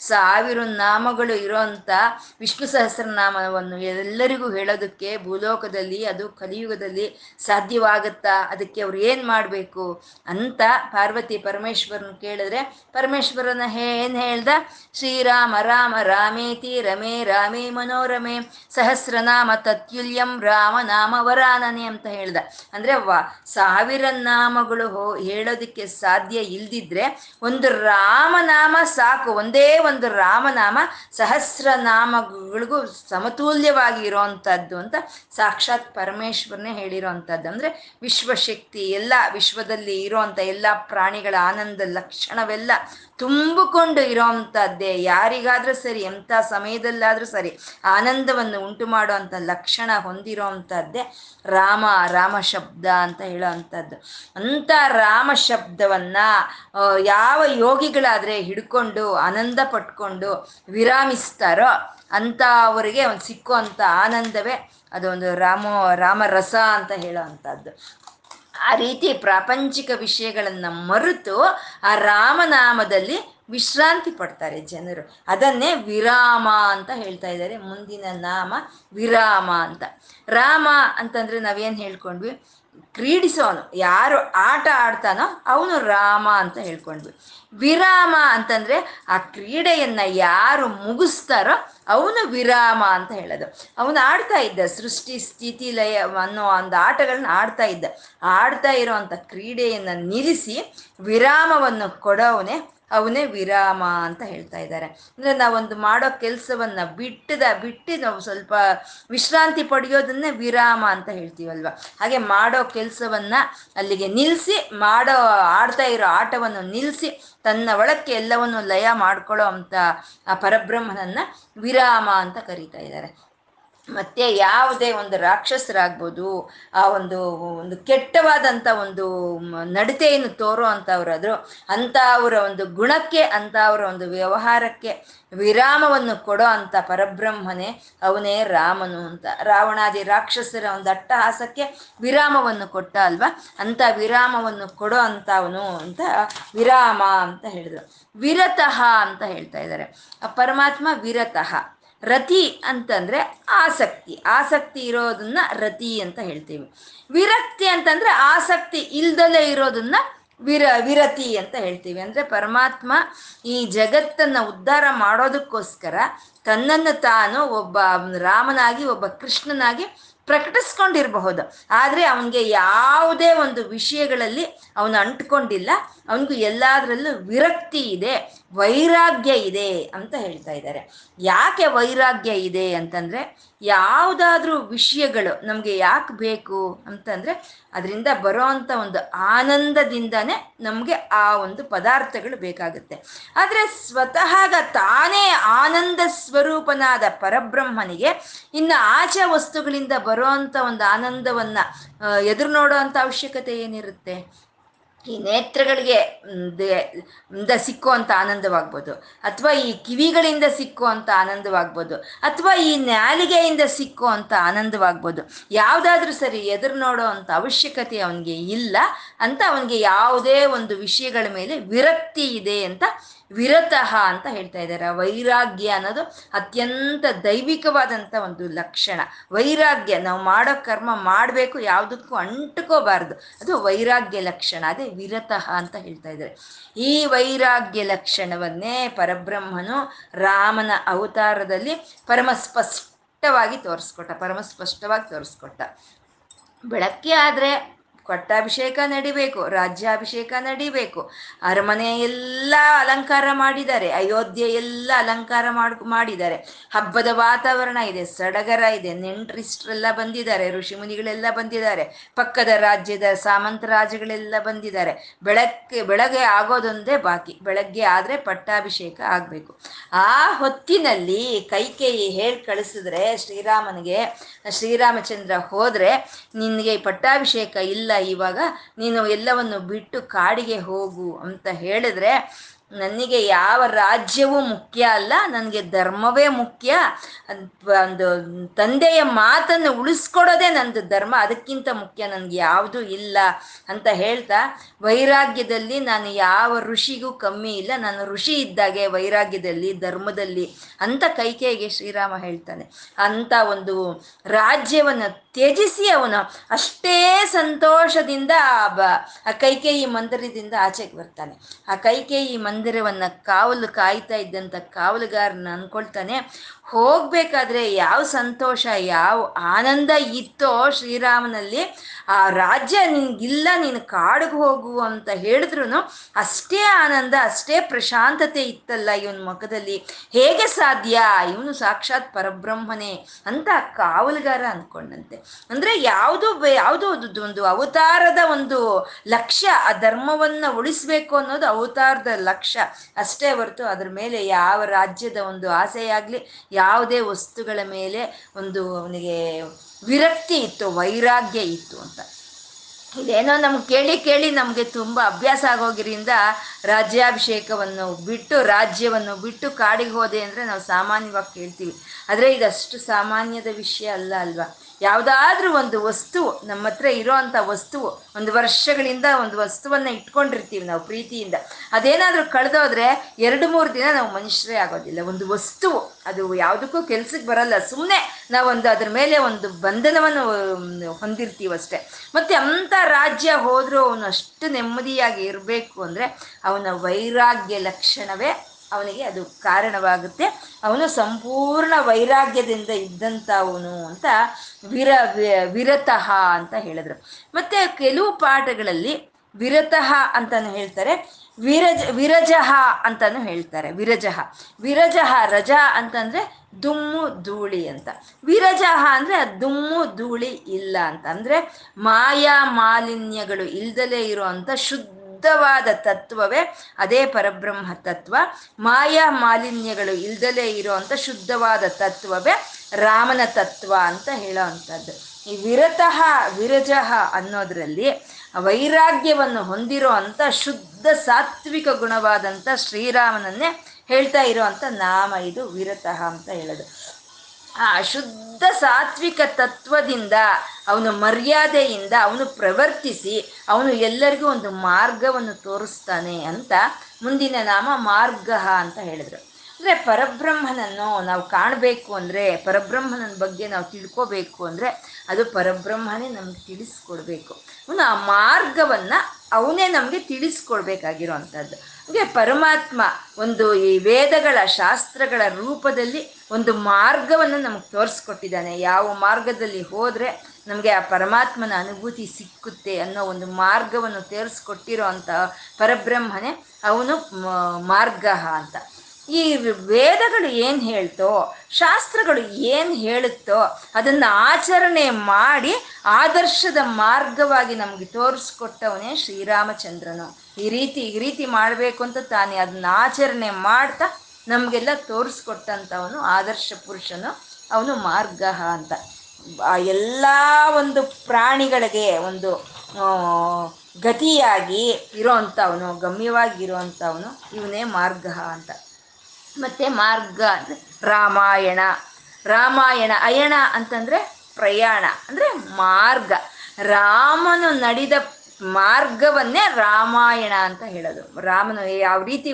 ಸಾವಿರ ನಾಮಗಳು ಇರೋಂಥ ವಿಷ್ಣು ಸಹಸ್ರನಾಮವನ್ನು ಎಲ್ಲರಿಗೂ ಹೇಳೋದಕ್ಕೆ ಭೂಲೋಕದಲ್ಲಿ ಅದು ಕಲಿಯುಗದಲ್ಲಿ ಸಾಧ್ಯವಾಗುತ್ತಾ? ಅದಕ್ಕೆ ಅವ್ರು ಏನು ಮಾಡಬೇಕು? ಅಂತ ಪಾರ್ವತಿ ಪರಮೇಶ್ವರನ ಕೇಳಿದ್ರೆ, ಪರಮೇಶ್ವರನ ಏನ್ ಹೇಳ್ದ? ಶ್ರೀರಾಮ, ರಾಮ, ರಾಮೇತಿ, ರಮೇ, ರಾಮೇ, ಮನೋರಮೆ, ಸಹಸ್ರನಾಮ, ತತ್ಯುಲ್ಯಂ ರಾಮ ನಾಮ ವರಾನನೆ ಅಂತ ಹೇಳ್ದ. ಅಂದ್ರೆ ವಾ, ಸಾವಿರ ನಾಮಗಳು ಹೋ, ಹೇಳೋದಕ್ಕೆ ಸಾಧ್ಯ ಇಲ್ದಿದ್ರೆ ಒಂದು ರಾಮನಾಮ ಸಾಕು, ಒಂದೇ ಒಂದು ರಾಮನಾಮ ಸಹಸ್ರನಾಮಗಳಿಗೂ ಸಮತುಲ್ಯವಾಗಿ ಇರೋವಂಥದ್ದು ಅಂತ ಸಾಕ್ಷಾತ್ ಪರಮೇಶ್ವರನೇ ಹೇಳಿರೋವಂಥದ್ದು ಅಂದ್ರೆ ವಿಶ್ವಶಕ್ತಿ, ಎಲ್ಲ ವಿಶ್ವದಲ್ಲಿ ಇರೋವಂಥ ಎಲ್ಲ ಪ್ರಾಣಿಗಳ ಆನಂದ ಲಕ್ಷಣವೆಲ್ಲ ತುಂಬಿಕೊಂಡು ಇರೋವಂಥದ್ದೇ ಯಾರಿಗಾದ್ರೂ ಸರಿ, ಎಂಥ ಸಮಯದಲ್ಲಾದ್ರೂ ಸರಿ ಆನಂದವನ್ನು ಉಂಟು ಮಾಡುವಂಥ ಲಕ್ಷಣ ಹೊಂದಿರೋವಂಥದ್ದೇ ರಾಮ ರಾಮ ಶಬ್ದ ಅಂತ ಹೇಳೋ ಅಂಥದ್ದು ಅಂಥ ರಾಮ ಶಬ್ದವನ್ನ ಯಾವ ಯೋಗಿಗಳಾದ್ರೆ ಹಿಡ್ಕೊಂಡು, ಆನಂದ ಪಟ್ಕೊಂಡು ವಿರಾಮಿಸ್ತಾರೋ ಅಂತ ಅವರಿಗೆ ಒಂದು ಸಿಕ್ಕುವಂಥ ಆನಂದವೇ ಅದೊಂದು ರಾಮ, ರಾಮರಸ ಅಂತ ಹೇಳೋ ಅಂಥದ್ದು ಆ ರೀತಿ ಪ್ರಾಪಂಚಿಕ ವಿಷಯಗಳನ್ನ ಮರೆತು ಆ ರಾಮನಾಮದಲ್ಲಿ ವಿಶ್ರಾಂತಿ ಪಡ್ತಾರೆ ಜನರು. ಅದನ್ನೇ ವಿರಾಮ ಅಂತ ಹೇಳ್ತಾ ಇದ್ದಾರೆ. ಮುಂದಿನ ನಾಮ ವಿರಾಮ ಅಂತ. ರಾಮ ಅಂತಂದ್ರೆ ನಾವೇನ್ ಹೇಳ್ಕೊಂಡ್ವಿ? ಕ್ರೀಡಿಸೋನು. ಯಾರು ಆಟ ಆಡ್ತಾನೋ ಅವನು ರಾಮ ಅಂತ ಹೇಳ್ಕೊಂಡ್ವಿ. ವಿರಾಮ ಅಂತಂದ್ರೆ ಆ ಕ್ರೀಡೆಯನ್ನ ಯಾರು ಮುಗಿಸ್ತಾರೋ ಅವನು ವಿರಾಮ ಅಂತ ಹೇಳೋದು. ಅವನು ಆಡ್ತಾ ಇದ್ದ ಸೃಷ್ಟಿ, ಸ್ಥಿತಿ, ಲಯ ಅನ್ನೋ ಒಂದು ಆಟಗಳನ್ನ ಆಡ್ತಾ ಇದ್ದ. ಆಡ್ತಾ ಇರೋವಂಥ ಕ್ರೀಡೆಯನ್ನ ನಿಲ್ಲಿಸಿ ವಿರಾಮವನ್ನು ಕೊಡೋವನೇ ಅವನೇ ವಿರಾಮ ಅಂತ ಹೇಳ್ತಾ ಇದ್ದಾರೆ. ಅಂದ್ರೆ ನಾವೊಂದು ಮಾಡೋ ಕೆಲಸವನ್ನ ಬಿಟ್ಟದ, ಬಿಟ್ಟು ನಾವು ಸ್ವಲ್ಪ ವಿಶ್ರಾಂತಿ ಪಡೆಯೋದನ್ನೇ ವಿರಾಮ ಅಂತ ಹೇಳ್ತೀವಲ್ವ? ಹಾಗೆ ಮಾಡೋ ಕೆಲಸವನ್ನ ಅಲ್ಲಿಗೆ ನಿಲ್ಲಿಸಿ ಮಾಡೋ, ಆಡ್ತಾ ಇರೋ ಆಟವನ್ನು ನಿಲ್ಲಿಸಿ ತನ್ನ ಒಳಕ್ಕೆ ಎಲ್ಲವನ್ನು ಲಯ ಮಾಡ್ಕೊಳ್ಳೋ ಅಂತ ಆ ಪರಬ್ರಹ್ಮನನ್ನ ವಿರಾಮ ಅಂತ ಕರೀತಾ ಇದ್ದಾರೆ. ಮತ್ತೆ ಯಾವುದೇ ಒಂದು ರಾಕ್ಷಸರಾಗ್ಬೋದು, ಆ ಒಂದು ಒಂದು ಕೆಟ್ಟವಾದಂಥ ಒಂದು ನಡತೆಯನ್ನು ತೋರೋ ಅಂಥವ್ರಾದ್ರು ಅಂಥ ಅವರ ಒಂದು ಗುಣಕ್ಕೆ, ಅಂಥ ಅವರ ಒಂದು ವ್ಯವಹಾರಕ್ಕೆ ವಿರಾಮವನ್ನು ಕೊಡೋ ಅಂಥ ಪರಬ್ರಹ್ಮನೇ ಅವನೇ ರಾಮನು ಅಂತ. ರಾವಣಾದಿ ರಾಕ್ಷಸರ ಒಂದು ಅಟ್ಟಹಾಸಕ್ಕೆ ವಿರಾಮವನ್ನು ಕೊಟ್ಟ ಅಲ್ವಾ? ಅಂತ ವಿರಾಮವನ್ನು ಕೊಡೋ ಅಂತ ಅವನು ಅಂತ ವಿರಾಮ ಅಂತ ಹೇಳಿದರು. ವಿರತಃ ಅಂತ ಹೇಳ್ತಾ ಇದ್ದಾರೆ. ಆ ಪರಮಾತ್ಮ ವಿರತಃ. ರತಿ ಅಂತಂದ್ರೆ ಆಸಕ್ತಿ. ಆಸಕ್ತಿ ಇರೋದನ್ನ ರತಿ ಅಂತ ಹೇಳ್ತೀವಿ. ವಿರಕ್ತಿ ಅಂತಂದ್ರೆ ಆಸಕ್ತಿ ಇಲ್ದಲೆ ಇರೋದನ್ನ ವಿರ, ವಿರತಿ ಅಂತ ಹೇಳ್ತೀವಿ. ಅಂದ್ರೆ ಪರಮಾತ್ಮ ಈ ಜಗತ್ತನ್ನ ಉದ್ಧಾರ ಮಾಡೋದಕ್ಕೋಸ್ಕರ ತನ್ನನ್ನು ತಾನು ಒಬ್ಬ ರಾಮನಾಗಿ, ಒಬ್ಬ ಕೃಷ್ಣನಾಗಿ ಪ್ರಕಟಿಸ್ಕೊಂಡಿರಬಹುದು. ಆದರೆ ಅವನಿಗೆ ಯಾವುದೇ ಒಂದು ವಿಷಯಗಳಲ್ಲಿ ಅವನು ಅಂಟ್ಕೊಂಡಿಲ್ಲ. ಅವನಿಗೂ ಎಲ್ಲದರಲ್ಲೂ ವಿರಕ್ತಿ ಇದೆ. ವೈರಾಗ್ಯ ಇದೆ ಅಂತ ಹೇಳ್ತಾ ಇದ್ದಾರೆ. ಯಾಕೆ ವೈರಾಗ್ಯ ಇದೆ ಅಂತಂದ್ರೆ ಯಾವುದಾದ್ರೂ ವಿಷಯಗಳು ನಮಗೆ ಯಾಕೆ ಬೇಕು ಅಂತಂದ್ರೆ ಅದರಿಂದ ಬರೋ ಅಂಥ ಒಂದು ಆನಂದದಿಂದನೇ ನಮಗೆ ಆ ಒಂದು ಪದಾರ್ಥಗಳು ಬೇಕಾಗುತ್ತೆ. ಆದರೆ ಸ್ವತಃ ತಾನೇ ಆನಂದ ಸ್ವರೂಪನಾದ ಪರಬ್ರಹ್ಮನಿಗೆ ಇನ್ನು ಆಚೆ ವಸ್ತುಗಳಿಂದ ಬರೋ ಅಂಥ ಒಂದು ಆನಂದವನ್ನ ಎದುರು ನೋಡೋ ಅಂತ ಅವಶ್ಯಕತೆ ಏನಿರುತ್ತೆ? ಈ ನೇತ್ರಗಳಿಗೆ ದ ಸಿಕ್ಕುವಂಥ ಆನಂದವಾಗ್ಬೋದು. ಅಥವಾ ಈ ಕಿವಿಗಳಿಂದ ಸಿಕ್ಕುವಂಥ ಆನಂದವಾಗ್ಬೋದು. ಅಥವಾ ಈ ನಾಲಿಗೆಯಿಂದ ಸಿಕ್ಕುವಂಥ ಆನಂದವಾಗ್ಬೋದು. ಯಾವುದಾದ್ರೂ ಸರಿ ಎದುರು ನೋಡೋ ಅಂಥ ಅವಶ್ಯಕತೆ ಅವನಿಗೆ ಇಲ್ಲ ಅಂತ ಅವನಿಗೆ ಯಾವುದೇ ಒಂದು ವಿಷಯಗಳ ಮೇಲೆ ವಿರಕ್ತಿ ಇದೆ ಅಂತ ವಿರತಃ ಅಂತ ಹೇಳ್ತಾ ಇದ್ದಾರೆ. ವೈರಾಗ್ಯ ಅನ್ನೋದು ಅತ್ಯಂತ ದೈವಿಕವಾದಂಥ ಒಂದು ಲಕ್ಷಣ. ವೈರಾಗ್ಯ, ನಾವು ಮಾಡೋ ಕರ್ಮ ಮಾಡಬೇಕು, ಯಾವುದಕ್ಕೂ ಅಂಟ್ಕೋಬಾರ್ದು. ಅದು ವೈರಾಗ್ಯ ಲಕ್ಷಣ, ಅದೇ ವಿರತಃ ಅಂತ ಹೇಳ್ತಾ ಇದ್ದಾರೆ. ಈ ವೈರಾಗ್ಯ ಲಕ್ಷಣವನ್ನೇ ಪರಬ್ರಹ್ಮನು ರಾಮನ ಅವತಾರದಲ್ಲಿ ಪರಮ ಸ್ಪಷ್ಟವಾಗಿ ತೋರಿಸ್ಕೊಟ್ಟ ಪರಮ ಸ್ಪಷ್ಟವಾಗಿ ತೋರಿಸ್ಕೊಟ್ಟ. ಬೆಳಗ್ಗೆ ಆದರೆ ಪಟ್ಟಾಭಿಷೇಕ ನಡಿಬೇಕು, ರಾಜ್ಯಾಭಿಷೇಕ ನಡಿಬೇಕು. ಅರಮನೆ ಎಲ್ಲ ಅಲಂಕಾರ ಮಾಡಿದ್ದಾರೆ ಅಯೋಧ್ಯೆ ಎಲ್ಲ ಅಲಂಕಾರ ಮಾಡ್, ಮಾಡಿದ್ದಾರೆ. ಹಬ್ಬದ ವಾತಾವರಣ ಇದೆ, ಸಡಗರ ಇದೆ, ನೆಂಟ್ರಿಸ್ಟ್ರೆಲ್ಲ ಬಂದಿದ್ದಾರೆ, ಋಷಿಮುನಿಗಳೆಲ್ಲ ಬಂದಿದ್ದಾರೆ, ಪಕ್ಕದ ರಾಜ್ಯದ ಸಾಮಂತ ರಾಜಗಳೆಲ್ಲ ಬಂದಿದ್ದಾರೆ. ಬೆಳಗ್ಗೆ ಬೆಳಗ್ಗೆ ಆಗೋದೊಂದೇ ಬಾಕಿ, ಬೆಳಗ್ಗೆ ಆದರೆ ಪಟ್ಟಾಭಿಷೇಕ ಆಗಬೇಕು. ಆ ಹೊತ್ತಿನಲ್ಲಿ ಕೈಕೇಯಿ ಹೇಳಿ ಕಳಿಸಿದ್ರೆ ಶ್ರೀರಾಮನಿಗೆ, ಶ್ರೀರಾಮಚಂದ್ರ ಹೋದರೆ, ನಿನಗೆ ಪಟ್ಟಾಭಿಷೇಕ ಇಲ್ಲ ಇವಾಗ ನೀನು ಎಲ್ಲವನ್ನು ಬಿಟ್ಟು ಕಾಡಿಗೆ ಹೋಗು ಅಂತ ಹೇಳಿದ್ರೆ ನನಗೆ ಯಾವ ರಾಜ್ಯವೂ ಮುಖ್ಯ ಅಲ್ಲ, ನನಗೆ ಧರ್ಮವೇ ಮುಖ್ಯ. ಒಂದು ತಂದೆಯ ಮಾತನ್ನು ಉಳಿಸ್ಕೊಡೋದೇ ನಂದು ಧರ್ಮ, ಅದಕ್ಕಿಂತ ಮುಖ್ಯ ನನಗೆ ಯಾವುದೂ ಇಲ್ಲ ಅಂತ ಹೇಳ್ತಾ, ವೈರಾಗ್ಯದಲ್ಲಿ ನಾನು ಯಾವ ಋಷಿಗೂ ಕಮ್ಮಿ ಇಲ್ಲ. ನಾನು ಋಷಿ ಇದ್ದಾಗೆ ವೈರಾಗ್ಯದಲ್ಲಿ, ಧರ್ಮದಲ್ಲಿ ಅಂತ ಕೈಕೇಯಿಗೆ ಶ್ರೀರಾಮ ಹೇಳ್ತಾನೆ. ಅಂತ ಒಂದು ರಾಜ್ಯವನ್ನು ತ್ಯಜಿಸಿ ಅವನು ಅಷ್ಟೇ ಸಂತೋಷದಿಂದ ಆ ಕೈಕೇಯಿ ಮಂದಿರದಿಂದ ಆಚೆಗೆ ಬರ್ತಾನೆ. ಆ ಕೈಕೇಯಿ ಮಂದಿರವನ್ನು ಕಾವಲು ಕಾಯ್ತಾ ಇದ್ದಂಥ ಕಾವಲುಗಾರನ ಅನ್ಕೊಳ್ತಾನೆ. ಹೋಗ್ಬೇಕಾದ್ರೆ ಯಾವ ಸಂತೋಷ, ಯಾವ ಆನಂದ ಇತ್ತೋ ಶ್ರೀರಾಮನಲ್ಲಿ, ಆ ರಾಜ್ಯ ನಿನ್ಗಿಲ್ಲ, ನೀನು ಕಾಡಿಗೆ ಹೋಗು ಅಂತ ಹೇಳಿದ್ರು ಅಷ್ಟೇ ಆನಂದ, ಅಷ್ಟೇ ಪ್ರಶಾಂತತೆ ಇತ್ತಲ್ಲ ಇವನ ಮುಖದಲ್ಲಿ. ಹೇಗೆ ಸಾಧ್ಯ? ಇವನು ಸಾಕ್ಷಾತ್ ಪರಬ್ರಹ್ಮನೇ ಅಂತ ಕಾವಲುಗಾರ ಅಂದ್ಕೊಂಡಂತೆ. ಅಂದ್ರೆ ಯಾವುದು ಯಾವುದೋ ಒಂದು ಅವತಾರದ ಒಂದು ಲಕ್ಷ್ಯ, ಆ ಧರ್ಮವನ್ನ ಉಳಿಸ್ಬೇಕು ಅನ್ನೋದು ಅವತಾರದ ಲಕ್ಷ್ಯ. ಅಷ್ಟೇ ಹೊರತು ಅದ್ರ ಮೇಲೆ ಯಾವ ರಾಜ್ಯದ ಒಂದು ಆಸೆಯಾಗ್ಲಿ ಯಾವುದೇ ವಸ್ತುಗಳ ಮೇಲೆ ಒಂದು ಅವನಿಗೆ ವಿರಕ್ತಿ ಇತ್ತು, ವೈರಾಗ್ಯ ಇತ್ತು ಅಂತ. ಇದೇನೋ ನಮ್ಗೆ ಕೇಳಿ ಕೇಳಿ ನಮಗೆ ತುಂಬ ಅಭ್ಯಾಸ ಆಗೋಗಿರಿಂದ ರಾಜ್ಯಾಭಿಷೇಕವನ್ನು ಬಿಟ್ಟು, ರಾಜ್ಯವನ್ನು ಬಿಟ್ಟು ಕಾಡಿಗೆ ಹೋದೆ ಅಂದರೆ ನಾವು ಸಾಮಾನ್ಯವಾಗಿ ಕೇಳ್ತೀವಿ. ಆದರೆ ಇದಷ್ಟು ಸಾಮಾನ್ಯದ ವಿಷಯ ಅಲ್ಲ ಅಲ್ವಾ? ಯಾವುದಾದ್ರೂ ಒಂದು ವಸ್ತು, ನಮ್ಮ ಹತ್ರ ಇರೋವಂಥ ವಸ್ತು, ಒಂದು ವರ್ಷಗಳಿಂದ ಒಂದು ವಸ್ತುವನ್ನು ಇಟ್ಕೊಂಡಿರ್ತೀವಿ ನಾವು ಪ್ರೀತಿಯಿಂದ. ಅದೇನಾದರೂ ಕಳೆದೋದ್ರೆ ಎರಡು ಮೂರು ದಿನ ನಾವು ಮನುಷ್ಯರೇ ಆಗೋದಿಲ್ಲ. ಒಂದು ವಸ್ತು, ಅದು ಯಾವುದಕ್ಕೂ ಕೆಲ್ಸಕ್ಕೆ ಬರಲ್ಲ. ಸುಮ್ಮನೆ ನಾವೊಂದು ಅದ್ರ ಮೇಲೆ ಒಂದು ಬಂಧನವನ್ನು ಹೊಂದಿರ್ತೀವಷ್ಟೇ ಮತ್ತು ಅಂಥ ರಾಜ್ಯ ಹೋದರೂ ಅವನು ಅಷ್ಟು ನೆಮ್ಮದಿಯಾಗಿ ಇರಬೇಕು ಅಂದರೆ ಅವನ ವೈರಾಗ್ಯ ಲಕ್ಷಣವೇ ಅವನಿಗೆ ಅದು ಕಾರಣವಾಗುತ್ತೆ. ಅವನು ಸಂಪೂರ್ಣ ವೈರಾಗ್ಯದಿಂದ ಇದ್ದಂಥವನು ಅಂತ ವಿರ ವಿರತಃ ಅಂತ ಹೇಳಿದ್ರು. ಮತ್ತೆ ಕೆಲವು ಪಾಠಗಳಲ್ಲಿ ವಿರತಃ ಅಂತಾನು ಹೇಳ್ತಾರೆ, ವಿರಜ, ವಿರಜಃ ಅಂತಾನು ಹೇಳ್ತಾರೆ. ವಿರಜಃ ವಿರಜಃ ರಜ ಅಂತಂದ್ರೆ ದುಮ್ಮು ಧೂಳಿ ಅಂತ. ವಿರಜಃ ಅಂದ್ರೆ ದುಮ್ಮು ಧೂಳಿ ಇಲ್ಲ ಅಂತ. ಅಂದ್ರೆ ಮಾಯಾ ಮಾಲಿನ್ಯಗಳು ಇಲ್ದಲೇ ಇರುವಂತ ಶುದ್ಧವಾದ ತತ್ವವೇ ಅದೇ ಪರಬ್ರಹ್ಮ ತತ್ವ. ಮಾಯಾ ಮಾಲಿನ್ಯಗಳು ಇಲ್ದಲೇ ಇರುವಂತ ಶುದ್ಧವಾದ ತತ್ವವೇ ರಾಮನ ತತ್ವ ಅಂತ ಹೇಳೋ ಅಂಥದ್ದು. ಈ ವಿರತಃ ವಿರಜಃ ಅನ್ನೋದರಲ್ಲಿ ವೈರಾಗ್ಯವನ್ನು ಹೊಂದಿರೋ ಅಂಥ ಶುದ್ಧ ಸಾತ್ವಿಕ ಗುಣವಾದಂಥ ಶ್ರೀರಾಮನನ್ನೇ ಹೇಳ್ತಾ ಇರೋವಂಥ ನಾಮ ಇದು ವಿರತಃ ಅಂತ ಹೇಳೋದು. ಆ ಅಶುದ್ಧ ಸಾತ್ವಿಕ ತತ್ವದಿಂದ ಅವನು ಮರ್ಯಾದೆಯಿಂದ ಅವನು ಪ್ರವರ್ತಿಸಿ ಅವನು ಎಲ್ಲರಿಗೂ ಒಂದು ಮಾರ್ಗವನ್ನು ತೋರಿಸ್ತಾನೆ ಅಂತ ಮುಂದಿನ ನಾಮ ಮಾರ್ಗ ಅಂತ ಹೇಳಿದ್ರು. ಅಂದರೆ ಪರಬ್ರಹ್ಮನನ್ನು ನಾವು ಕಾಣಬೇಕು ಅಂದರೆ ಪರಬ್ರಹ್ಮನ ಬಗ್ಗೆ ನಾವು ತಿಳ್ಕೋಬೇಕು ಅಂದರೆ ಅದು ಪರಬ್ರಹ್ಮನೇ ನಮ್ಗೆ ತಿಳಿಸ್ಕೊಡ್ಬೇಕು. ಅವನು ಆ ಮಾರ್ಗವನ್ನು ಅವನೇ ನಮಗೆ ತಿಳಿಸ್ಕೊಡ್ಬೇಕಾಗಿರೋವಂಥದ್ದು ಹಂಗೆ ಪರಮಾತ್ಮ ಒಂದು ಈ ವೇದಗಳ ಶಾಸ್ತ್ರಗಳ ರೂಪದಲ್ಲಿ ಒಂದು ಮಾರ್ಗವನ್ನು ನಮಗೆ ತೋರಿಸ್ಕೊಟ್ಟಿದ್ದಾನೆ. ಯಾವ ಮಾರ್ಗದಲ್ಲಿ ಹೋದರೆ ನಮಗೆ ಆ ಪರಮಾತ್ಮನ ಅನುಭೂತಿ ಸಿಕ್ಕುತ್ತೆ ಅನ್ನೋ ಒಂದು ಮಾರ್ಗವನ್ನು ತೋರಿಸ್ಕೊಟ್ಟಿರೋ ಅಂಥ ಪರಬ್ರಹ್ಮನೇ ಅವನು ಮಾರ್ಗ ಅಂತ. ಈ ವೇದಗಳು ಏನು ಹೇಳ್ತೋ, ಶಾಸ್ತ್ರಗಳು ಏನು ಹೇಳುತ್ತೋ ಅದನ್ನು ಆಚರಣೆ ಮಾಡಿ ಆದರ್ಶದ ಮಾರ್ಗವಾಗಿ ನಮಗೆ ತೋರಿಸ್ಕೊಟ್ಟವನೇ ಶ್ರೀರಾಮಚಂದ್ರನು. ಈ ರೀತಿ ಈ ರೀತಿ ಮಾಡಬೇಕು ಅಂತ ತಾನೇ ಅದನ್ನ ಆಚರಣೆ ಮಾಡ್ತಾ ನಮಗೆಲ್ಲ ತೋರಿಸ್ಕೊಟ್ಟಂಥವನು ಆದರ್ಶ ಪುರುಷನು. ಅವನು ಮಾರ್ಗ ಅಂತ. ಎಲ್ಲ ಒಂದು ಪ್ರಾಣಿಗಳಿಗೆ ಒಂದು ಗತಿಯಾಗಿ ಇರೋವಂಥವನು ಗಮ್ಯವಾಗಿ ಇರೋವಂಥವನು ಇವನೇ ಮಾರ್ಗ ಅಂತ. ಮತ್ತು ಮಾರ್ಗ ರಾಮಾಯಣ. ರಾಮಾಯಣ, ಅಯಣ ಅಂತಂದರೆ ಪ್ರಯಾಣ, ಅಂದರೆ ಮಾರ್ಗ. ರಾಮನು ನಡೆದ ಮಾರ್ಗವನ್ನೇ ರಾಮಾಯಣ ಅಂತ ಹೇಳೋದು. ರಾಮನು ಯಾವ ರೀತಿ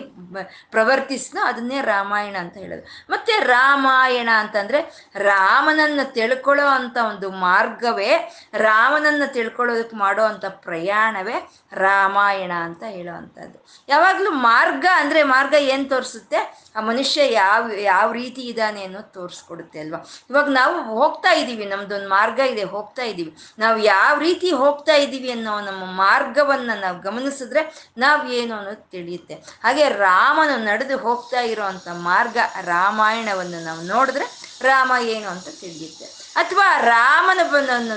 ಪ್ರವರ್ತಿಸ್ನೋ ಅದನ್ನೇ ರಾಮಾಯಣ ಅಂತ ಹೇಳೋದು. ಮತ್ತೆ ರಾಮಾಯಣ ಅಂತಂದ್ರೆ ರಾಮನನ್ನು ತಿಳ್ಕೊಳ್ಳೋ ಅಂತ ಒಂದು ಮಾರ್ಗವೇ ರಾಮನನ್ನು ತಿಳ್ಕೊಳ್ಳೋದಕ್ಕೆ ಮಾಡೋ ಅಂಥ ಪ್ರಯಾಣವೇ ರಾಮಾಯಣ ಅಂತ ಹೇಳುವಂಥದ್ದು. ಯಾವಾಗಲೂ ಮಾರ್ಗ ಅಂದರೆ ಮಾರ್ಗ ಏನು ತೋರಿಸುತ್ತೆ? ಆ ಮನುಷ್ಯ ಯಾವ ಯಾವ ರೀತಿ ಇದ್ದಾನೆ ಅನ್ನೋದು ತೋರಿಸ್ಕೊಡುತ್ತೆ ಅಲ್ವಾ? ಇವಾಗ ನಾವು ಹೋಗ್ತಾ ಇದ್ದೀವಿ, ನಮ್ದೊಂದು ಮಾರ್ಗ ಇದೆ, ಹೋಗ್ತಾ ಇದ್ದೀವಿ. ನಾವು ಯಾವ ರೀತಿ ಹೋಗ್ತಾ ಇದ್ದೀವಿ ಅನ್ನೋ ನಮ್ಮ ಮಾರ್ಗವನ್ನು ನಾವು ಗಮನಿಸಿದ್ರೆ ನಾವು ಏನು ಅನ್ನೋದು ತಿಳಿಯುತ್ತೆ. ಹಾಗೆ ರಾಮನು ನಡೆದು ಹೋಗ್ತಾ ಇರೋವಂಥ ಮಾರ್ಗ ರಾಮಾಯಣವನ್ನು ನಾವು ನೋಡಿದ್ರೆ ರಾಮ ಏನು ಅಂತ ತಿಳಿಯುತ್ತೆ. ಅಥವಾ ರಾಮನ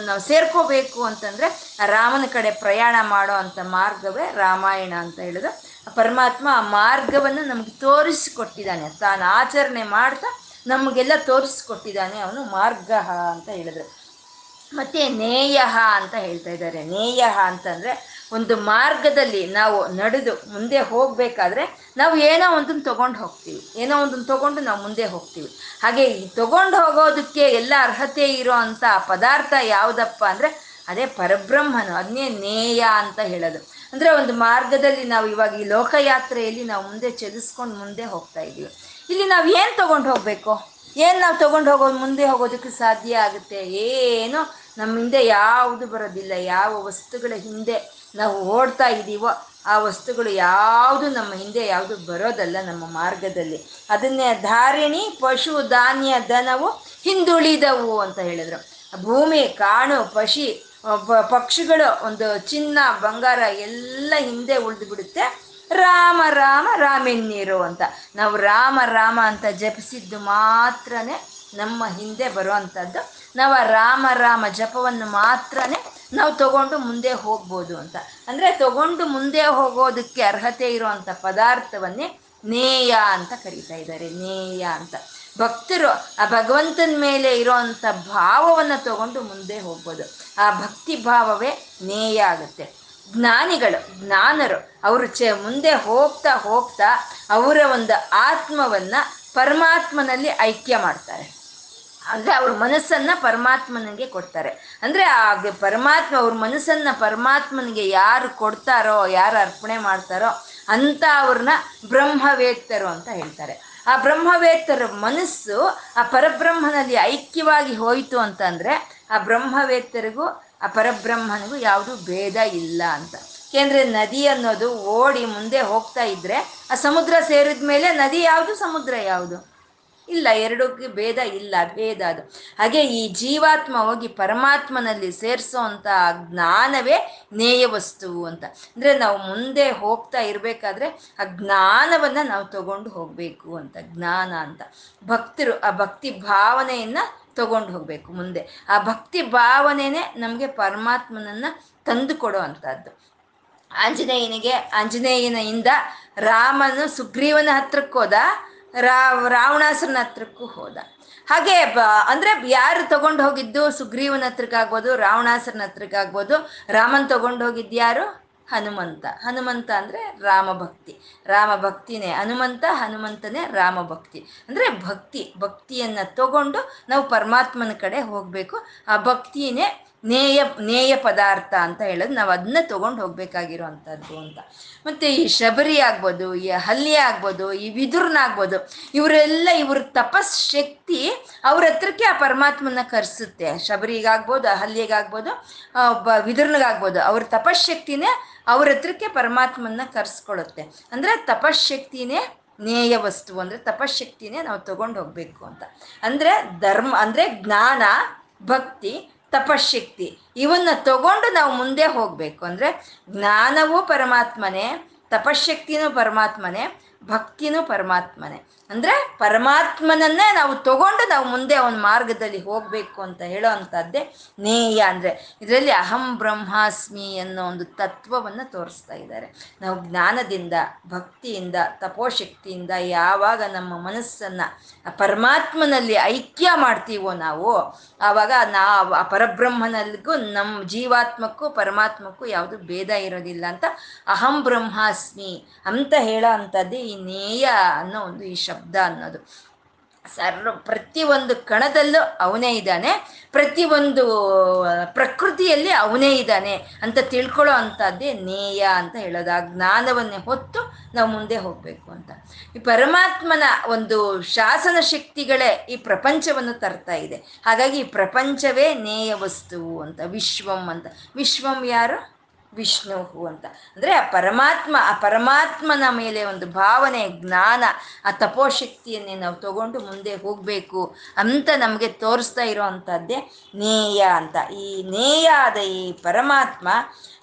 ನಾವು ಸೇರ್ಕೋಬೇಕು ಅಂತಂದ್ರೆ ರಾಮನ ಕಡೆ ಪ್ರಯಾಣ ಮಾಡೋ ಅಂತ ಮಾರ್ಗವೇ ರಾಮಾಯಣ ಅಂತ ಹೇಳಿದ್ರು ಪರಮಾತ್ಮ ಆ ಮಾರ್ಗವನ್ನು ನಮ್ಗೆ ತೋರಿಸಿಕೊಟ್ಟಿದ್ದಾನೆ. ತಾನು ಆಚರಣೆ ಮಾಡ್ತಾ ನಮಗೆಲ್ಲ ತೋರಿಸ್ಕೊಟ್ಟಿದ್ದಾನೆ ಅವನು ಮಾರ್ಗ ಅಂತ ಹೇಳಿದ್ರು. ಮತ್ತೆ ನೇಯ ಅಂತ ಹೇಳ್ತಾ ಇದ್ದಾರೆ. ನೇಯ ಅಂತಂದ್ರೆ ಒಂದು ಮಾರ್ಗದಲ್ಲಿ ನಾವು ನಡೆದು ಮುಂದೆ ಹೋಗಬೇಕಾದ್ರೆ ನಾವು ಏನೋ ಒಂದನ್ನು ತಗೊಂಡು ಹೋಗ್ತೀವಿ. ಏನೋ ಒಂದನ್ನು ತಗೊಂಡು ನಾವು ಮುಂದೆ ಹೋಗ್ತೀವಿ. ಹಾಗೆ ಈ ತೊಗೊಂಡು ಹೋಗೋದಕ್ಕೆ ಎಲ್ಲ ಅರ್ಹತೆ ಇರೋ ಅಂಥ ಪದಾರ್ಥ ಯಾವುದಪ್ಪ ಅಂದರೆ ಅದೇ ಪರಬ್ರಹ್ಮನು ಅದನ್ನೇ ನೇಯ ಅಂತ ಹೇಳೋದು. ಅಂದರೆ ಒಂದು ಮಾರ್ಗದಲ್ಲಿ ನಾವು ಇವಾಗ ಈ ಲೋಕಯಾತ್ರೆಯಲ್ಲಿ ನಾವು ಮುಂದೆ ಚಲಿಸ್ಕೊಂಡು ಮುಂದೆ ಹೋಗ್ತಾ ಇದ್ದೀವಿ. ಇಲ್ಲಿ ನಾವು ಏನು ತಗೊಂಡು ಹೋಗಬೇಕು? ಏನು ನಾವು ತಗೊಂಡು ಹೋಗೋ ಮುಂದೆ ಹೋಗೋದಕ್ಕೆ ಸಾಧ್ಯ ಆಗುತ್ತೆ? ಏನು ನಮ್ಮ ಹಿಂದೆ ಯಾವುದು ಬರೋದಿಲ್ಲ. ಯಾವ ವಸ್ತುಗಳ ಹಿಂದೆ ನಾವು ಓಡ್ತಾ ಇದ್ದೀವೋ ಆ ವಸ್ತುಗಳು ಯಾವುದು ನಮ್ಮ ಹಿಂದೆ ಯಾವುದು ಬರೋದಲ್ಲ ನಮ್ಮ ಮಾರ್ಗದಲ್ಲಿ. ಅದನ್ನೇ ಧಾರಿಣಿ, ಪಶು ಧಾನ್ಯ ಧನವು ಹಿಂದುಳಿದವು ಅಂತ ಹೇಳಿದ್ರು. ಭೂಮಿ ಕಾಣು ಪಶಿ ಪಕ್ಷಿಗಳು, ಒಂದು ಚಿನ್ನ, ಬಂಗಾರ ಎಲ್ಲ ಹಿಂದೆ ಉಳಿದು ಬಿಡುತ್ತೆ ರಾಮ ರಾಮ ರಾಮೆನ್ನೀರು ಅಂತ. ನಾವು ರಾಮ ರಾಮ ಅಂತ ಜಪಿಸಿದ್ದು ಮಾತ್ರನೇ ನಮ್ಮ ಹಿಂದೆ ಬರುವಂಥದ್ದು. ನಾವು ರಾಮ ರಾಮ ಜಪವನ್ನು ಮಾತ್ರನೇ ನಾವು ತಗೊಂಡು ಮುಂದೆ ಹೋಗ್ಬೋದು ಅಂತ. ಅಂದರೆ ತಗೊಂಡು ಮುಂದೆ ಹೋಗೋದಕ್ಕೆ ಅರ್ಹತೆ ಇರುವಂಥ ಪದಾರ್ಥವನ್ನೇ ನೇಯ ಅಂತ ಕರೀತಾ ಇದ್ದಾರೆ. ನೇಯ ಅಂತ. ಭಕ್ತರು ಆ ಭಗವಂತನ ಮೇಲೆ ಇರೋವಂಥ ಭಾವವನ್ನು ತಗೊಂಡು ಮುಂದೆ ಹೋಗ್ಬೋದು. ಆ ಭಕ್ತಿ ಭಾವವೇ ನೇಯ ಆಗುತ್ತೆ. ಜ್ಞಾನಿಗಳು, ಜ್ಞಾನರು, ಅವರು ಚ ಮುಂದೆ ಹೋಗ್ತಾ ಹೋಗ್ತಾ ಅವರ ಒಂದು ಆತ್ಮವನ್ನು ಪರಮಾತ್ಮನಲ್ಲಿ ಐಕ್ಯ ಮಾಡ್ತಾರೆ. ಅಂದರೆ ಅವ್ರ ಮನಸ್ಸನ್ನು ಪರಮಾತ್ಮನಿಗೆ ಕೊಡ್ತಾರೆ. ಅಂದರೆ ಆ ಪರಮಾತ್ಮ ಅವ್ರ ಮನಸ್ಸನ್ನು ಪರಮಾತ್ಮನಿಗೆ ಯಾರು ಕೊಡ್ತಾರೋ, ಯಾರು ಅರ್ಪಣೆ ಮಾಡ್ತಾರೋ ಅಂತ ಅವ್ರನ್ನ ಬ್ರಹ್ಮವೇತ್ತರು ಅಂತ ಹೇಳ್ತಾರೆ. ಆ ಬ್ರಹ್ಮವೇತ್ತರ ಮನಸ್ಸು ಆ ಪರಬ್ರಹ್ಮನಲ್ಲಿ ಐಕ್ಯವಾಗಿ ಹೋಯಿತು ಅಂತಂದರೆ ಆ ಬ್ರಹ್ಮವೇತ್ತರಿಗೂ, ಆ ಪರಬ್ರಹ್ಮನಿಗೂ ಯಾವುದು ಭೇದ ಇಲ್ಲ ಅಂತ. ಏಕೆಂದರೆ ನದಿ ಅನ್ನೋದು ಓಡಿ ಮುಂದೆ ಹೋಗ್ತಾ ಇದ್ರೆ ಆ ಸಮುದ್ರ ಸೇರಿದ ಮೇಲೆ ನದಿ ಯಾವುದು ಸಮುದ್ರ ಯಾವುದು? ಇಲ್ಲ, ಎರಡಕ್ಕೆ ಭೇದ ಇಲ್ಲ, ಭೇದ ಅದು. ಹಾಗೆ ಈ ಜೀವಾತ್ಮ ಹೋಗಿ ಪರಮಾತ್ಮನಲ್ಲಿ ಸೇರಿಸೋ ಅಂತ ಜ್ಞಾನವೇ ನೇಯ ವಸ್ತು ಅಂತ. ಅಂದರೆ ನಾವು ಮುಂದೆ ಹೋಗ್ತಾ ಇರಬೇಕಾದ್ರೆ ಆ ಜ್ಞಾನವನ್ನು ನಾವು ತಗೊಂಡು ಹೋಗಬೇಕು ಅಂತ, ಜ್ಞಾನ ಅಂತ. ಭಕ್ತರು, ಆ ಭಕ್ತಿ ಭಾವನೆಯನ್ನು ತಗೊಂಡು ಹೋಗಬೇಕು ಮುಂದೆ. ಆ ಭಕ್ತಿ ಭಾವನೆನೇ ನಮಗೆ ಪರಮಾತ್ಮನನ್ನು ತಂದು ಕೊಡೋ ಅಂಥದ್ದು. ಆಂಜನೇಯನಿಗೆ, ಆಂಜನೇಯನಿಂದ ರಾಮನು ಸುಗ್ರೀವನ ಹತ್ರಕ್ಕೆ ಹೋದ ರಾ ರಾವಣಾಸುರನ ಹತ್ರಕ್ಕೂ ಹೋದ. ಹಾಗೆ ಅಂದ್ರೆ ಯಾರು ತಗೊಂಡು ಹೋಗಿದ್ದು? ಸುಗ್ರೀವನ ಹತ್ರಕ್ಕಾಗ್ಬೋದು ರಾವಣಾಸುರನ ಹತ್ರಕ್ಕಾಗ್ಬೋದು ರಾಮನ್ ತಗೊಂಡು ಹೋಗಿದ್ಯಾರು ಹನುಮಂತ. ಹನುಮಂತ ಅಂದರೆ ರಾಮಭಕ್ತಿ ರಾಮಭಕ್ತಿನೇ ಹನುಮಂತ, ಹನುಮಂತನೇ ರಾಮಭಕ್ತಿ ಅಂದರೆ ಭಕ್ತಿ, ಭಕ್ತಿಯನ್ನು ತಗೊಂಡು ನಾವು ಪರಮಾತ್ಮನ ಕಡೆ ಹೋಗಬೇಕು. ಆ ಭಕ್ತಿನೇ ನೇಯ ನೇಯ ಪದಾರ್ಥ ಅಂತ ಹೇಳೋದು ನಾವು ಅದನ್ನ ತೊಗೊಂಡು ಹೋಗ್ಬೇಕಾಗಿರೋವಂಥದ್ದು ಅಂತ. ಮತ್ತು ಈ ಶಬರಿ ಆಗ್ಬೋದು, ಈ ಹಲ್ಲಿ ಆಗ್ಬೋದು, ಈ ವಿದುರ್ನಾಗ್ಬೋದು ಇವರೆಲ್ಲ ಇವ್ರ ತಪಸ್ ಶಕ್ತಿ ಅವ್ರ ಹತ್ರಕ್ಕೆ ಆ ಪರಮಾತ್ಮನ ಕರೆಸುತ್ತೆ. ಶಬರಿಗಾಗ್ಬೋದು ಹಲ್ಲಿಗಾಗ್ಬೋದು ಒಬ್ಬ ವಿದುರ್ನಿಗಾಗ್ಬೋದು, ಅವ್ರ ತಪಶಕ್ತಿನೇ ಅವ್ರ ಹತ್ರಕ್ಕೆ ಪರಮಾತ್ಮನ ಕರ್ಸ್ಕೊಳುತ್ತೆ. ಅಂದರೆ ತಪಶಕ್ತಿನೇ ನೇಯ ವಸ್ತು, ಅಂದರೆ ತಪಶಕ್ತಿನೇ ನಾವು ತಗೊಂಡು ಹೋಗಬೇಕು ಅಂತ. ಅಂದರೆ ಧರ್ಮ, ಅಂದರೆ ಜ್ಞಾನ, ಭಕ್ತಿ ತಪಶಕ್ತಿ ಇವನ್ನ ತಗೊಂಡು ನಾವು ಮುಂದೆ ಹೋಗಬೇಕು. ಅಂದರೆ ಜ್ಞಾನವೂ ಪರಮಾತ್ಮನೇ ತಪಶಕ್ತಿನೂ ಪರಮಾತ್ಮನೇ ಭಕ್ತಿನೂ ಪರಮಾತ್ಮನೇ. ಅಂದ್ರೆ ಪರಮಾತ್ಮನನ್ನೇ ನಾವು ತಗೊಂಡು ನಾವು ಮುಂದೆ ಅವನ ಮಾರ್ಗದಲ್ಲಿ ಹೋಗ್ಬೇಕು ಅಂತ ಹೇಳೋ ಅಂಥದ್ದೇ ನೇಯ ಅಂದ್ರೆ ಇದರಲ್ಲಿ ಅಹಂ ಬ್ರಹ್ಮಾಸ್ಮಿ ಅನ್ನೋ ಒಂದು ತತ್ವವನ್ನ ತೋರಿಸ್ತಾ ಇದ್ದಾರೆ. ನಾವು ಜ್ಞಾನದಿಂದ, ಭಕ್ತಿಯಿಂದ, ತಪೋಶಕ್ತಿಯಿಂದ ಯಾವಾಗ ನಮ್ಮ ಮನಸ್ಸನ್ನ ಪರಮಾತ್ಮನಲ್ಲಿ ಐಕ್ಯ ಮಾಡ್ತೀವೋ ನಾವು, ಆವಾಗ ನಾವು ಆ ಪರಬ್ರಹ್ಮನಲ್ಲಿಗೂ ನಮ್ಮ ಜೀವಾತ್ಮಕ್ಕೂ ಪರಮಾತ್ಮಕ್ಕೂ ಯಾವುದು ಭೇದ ಇರೋದಿಲ್ಲ ಅಂತ ಅಹಂ ಬ್ರಹ್ಮಾಸ್ಮಿ ಅಂತ ಹೇಳೋ ಅಂಥದ್ದೇ ಈ ನೇಯ ಅನ್ನೋ ಒಂದು ಈ ಅನ್ನೋದು ಸರ್ವ ಪ್ರತಿಯೊಂದು ಕಣದಲ್ಲೂ ಅವನೇ ಇದ್ದಾನೆ. ಪ್ರತಿಯೊಂದು ಪ್ರಕೃತಿಯಲ್ಲಿ ಅವನೇ ಇದ್ದಾನೆ ಅಂತ ತಿಳ್ಕೊಳ್ಳೋ ಅಂಥದ್ದೇ ನೇಯ ಅಂತ ಹೇಳೋದು. ಆ ಜ್ಞಾನವನ್ನೇ ಹೊತ್ತು ನಾವು ಮುಂದೆ ಹೋಗಬೇಕು ಅಂತ. ಈ ಪರಮಾತ್ಮನ ಒಂದು ಶಾಸನ ಶಕ್ತಿಗಳೇ ಈ ಪ್ರಪಂಚವನ್ನು ತರ್ತಾ ಇದೆ. ಹಾಗಾಗಿ ಈ ಪ್ರಪಂಚವೇ ನೇಯ ವಸ್ತುವು ಅಂತ, ವಿಶ್ವಂ ಅಂತ. ವಿಶ್ವಂ ಯಾರು? ವಿಷ್ಣು ಅಂತ. ಅಂದರೆ ಆ ಪರಮಾತ್ಮ, ಆ ಪರಮಾತ್ಮನ ಮೇಲೆ ಒಂದು ಭಾವನೆ, ಜ್ಞಾನ, ಆ ತಪೋಶಕ್ತಿಯನ್ನೇ ನಾವು ತಗೊಂಡು ಮುಂದೆ ಹೋಗಬೇಕು ಅಂತ ನಮಗೆ ತೋರಿಸ್ತಾ ಇರೋವಂಥದ್ದೇ ನೇಯ ಅಂತ. ಈ ನೇಯ ಆದ ಈ ಪರಮಾತ್ಮ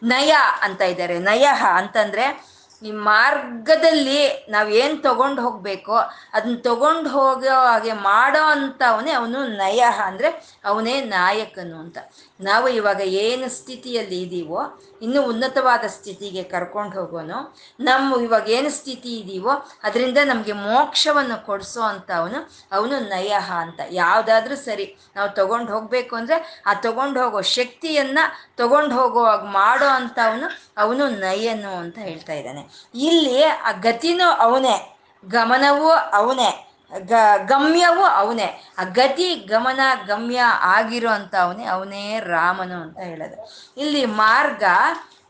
ನಯ ಅಂತ ಇದ್ದಾರೆ. ನಯಃ ಅಂತಂದರೆ ಈ ಮಾರ್ಗದಲ್ಲಿ ನಾವು ಏನು ತಗೊಂಡು ಹೋಗಬೇಕೋ ಅದನ್ನ ತಗೊಂಡು ಹೋಗೋ ಹಾಗೆ ಮಾಡೋ ಅಂಥವನೇ ಅವನು ನಯ. ಅಂದರೆ ಅವನೇ ನಾಯಕನು ಅಂತ. ನಾವು ಇವಾಗ ಏನು ಸ್ಥಿತಿಯಲ್ಲಿ ಇದ್ದೀವೋ ಇನ್ನೂ ಉನ್ನತವಾದ ಸ್ಥಿತಿಗೆ ಕರ್ಕೊಂಡು ಹೋಗೋನು, ನಮ್ಮ ಇವಾಗ ಏನು ಸ್ಥಿತಿ ಇದೀವೋ, ಅದರಿಂದ ನಮಗೆ ಮೋಕ್ಷವನ್ನು ಕೊಡಿಸೋ ಅಂತ ಅವನು ಅವನು ನಯಃ ಅಂತ. ಯಾವುದಾದ್ರೂ ಸರಿ, ನಾವು ತಗೊಂಡು ಹೋಗಬೇಕು ಅಂದರೆ ಆ ತಗೊಂಡು ಹೋಗೋ ಶಕ್ತಿಯನ್ನು ತಗೊಂಡು ಹೋಗುವಾಗ ಮಾಡೋ ಅಂತ ಅವನು ಅವನು ನಯನು ಅಂತ ಹೇಳ್ತಾ ಇದ್ದಾನೆ. ಇಲ್ಲಿ ಆ ಗತಿನೂ ಅವನೇ, ಗಮನವೂ ಅವನೇ. ಗ, ಗಮ್ಯವೂ ಅವನೇ. ಆ ಗತಿ, ಗಮನ, ಗಮ್ಯ ಆಗಿರೋ ಅಂತ ಅವನೇ ಅವನೇ ರಾಮನು ಅಂತ ಹೇಳೋದು. ಇಲ್ಲಿ ಮಾರ್ಗ,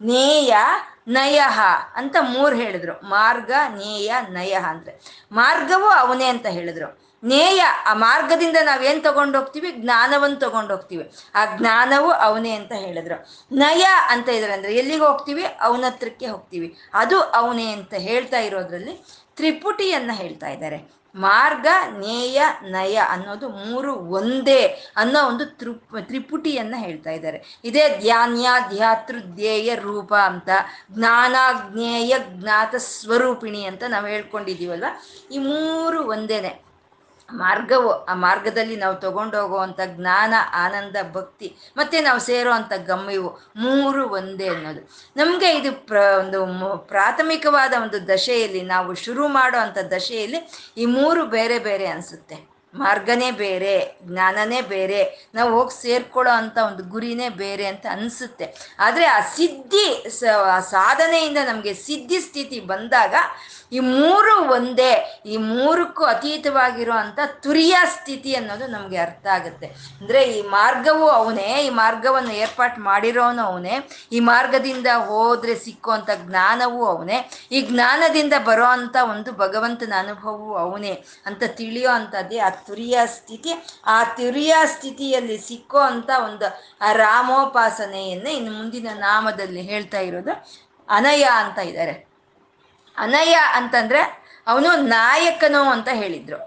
ನೇಯ ನಯಹ ಅಂತ ಮೂರು ಹೇಳಿದ್ರು. ಮಾರ್ಗ, ನೇಯ, ನಯಃ ಅಂದ್ರೆ. ಮಾರ್ಗವೂ ಅವನೇ ಅಂತ ಹೇಳಿದ್ರು. ನೇಯ, ಆ ಮಾರ್ಗದಿಂದ ನಾವೇನು ತಗೊಂಡು ಹೋಗ್ತೀವಿ ಜ್ಞಾನವನ್ನು ತಗೊಂಡು ಹೋಗ್ತೀವಿ ಆ ಜ್ಞಾನವು ಅವನೇ ಅಂತ ಹೇಳಿದ್ರು. ನಯ ಅಂತ ಇದ್ದಾರೆ ಅಂದ್ರೆ ಎಲ್ಲಿಗೆ ಹೋಗ್ತೀವಿ? ಅವನ ಹತ್ರಕ್ಕೆ ಹೋಗ್ತೀವಿ. ಅದು ಅವನೇ ಅಂತ ಹೇಳ್ತಾ ಇರೋದ್ರಲ್ಲಿ ತ್ರಿಪುಟಿಯನ್ನ ಹೇಳ್ತಾ ಇದ್ದಾರೆ. ಮಾರ್ಗ, ನೇಯ, ನಯ ಅನ್ನೋದು ಮೂರು ಒಂದೇ ಅನ್ನೋ ಒಂದು ತೃಪ್ ತ್ರಿಪುಟಿಯನ್ನ ಹೇಳ್ತಾ ಇದ್ದಾರೆ. ಇದೇ ಧ್ಯಾನ್ಯ ಧ್ಯಾತೃ ಧ್ಯೇಯ ರೂಪ ಅಂತ ಜ್ಞಾನಾಜ್ಞೇಯ ಜ್ಞಾತ ಸ್ವರೂಪಿಣಿ ಅಂತ ನಾವು ಹೇಳ್ಕೊಂಡಿದ್ದೀವಲ್ವ? ಈ ಮೂರು ಒಂದೇನೆ. ಮಾರ್ಗವು, ಆ ಮಾರ್ಗದಲ್ಲಿ ನಾವು ತಗೊಂಡು ಹೋಗುವಂಥ ಜ್ಞಾನ, ಆನಂದ, ಭಕ್ತಿ, ಮತ್ತೆ ನಾವು ಸೇರೋ ಅಂತ ಗಮ್ಯವು ಮೂರು ಒಂದೇ ಅನ್ನೋದು. ನಮಗೆ ಇದು ಪ್ರ, ಒಂದು ಪ್ರಾಥಮಿಕವಾದ ಒಂದು ದಶೆಯಲ್ಲಿ ನಾವು ಶುರು ಮಾಡೋ ಅಂಥ ದಶೆಯಲ್ಲಿ ಈ ಮೂರು ಬೇರೆ ಬೇರೆ ಅನಿಸುತ್ತೆ. ಮಾರ್ಗನೇ ಬೇರೆ, ಜ್ಞಾನನೇ ಬೇರೆ, ನಾವು ಹೋಗಿ ಸೇರ್ಕೊಳ್ಳೋ ಅಂಥ ಒಂದು ಗುರಿನೇ ಬೇರೆ ಅಂತ ಅನಿಸುತ್ತೆ. ಆದರೆ ಆ ಸಿದ್ಧಿ ಸಾಧನೆಯಿಂದ ನಮಗೆ ಸಿದ್ಧಿ ಸ್ಥಿತಿ ಬಂದಾಗ ಈ ಮೂರು ಒಂದೇ, ಈ ಮೂರಕ್ಕೂ ಅತೀತವಾಗಿರೋ ಅಂತ ತುರಿಯ ಸ್ಥಿತಿ ಅನ್ನೋದು ನಮಗೆ ಅರ್ಥ ಆಗುತ್ತೆ. ಅಂದರೆ ಈ ಮಾರ್ಗವು ಅವನೇ, ಈ ಮಾರ್ಗವನ್ನು ಏರ್ಪಾಟ್ ಮಾಡಿರೋನು ಅವನೇ, ಈ ಮಾರ್ಗದಿಂದ ಹೋದ್ರೆ ಸಿಕ್ಕುವಂಥ ಜ್ಞಾನವೂ ಅವನೇ, ಈ ಜ್ಞಾನದಿಂದ ಬರೋ ಅಂಥ ಒಂದು ಭಗವಂತನ ಅನುಭವವು ಅವನೇ ಅಂತ ತಿಳಿಯೋ ಅಂಥದ್ದೇ ಆ ತುರಿಯ ಸ್ಥಿತಿ. ಆ ತುರಿಯ ಸ್ಥಿತಿಯಲ್ಲಿ ಸಿಕ್ಕೋ ಅಂಥ ಒಂದು ಆ ರಾಮೋಪಾಸನೆಯನ್ನೇ ಇನ್ನು ಮುಂದಿನ ನಾಮದಲ್ಲಿ ಹೇಳ್ತಾ ಇರೋದು ಅನಯ ಅಂತ ಇದ್ದಾರೆ. ಅನಯ ಅಂತಂದ್ರೆ ಅವನು ನಾಯಕನು ಅಂತ ಹೇಳಿದ್ರು.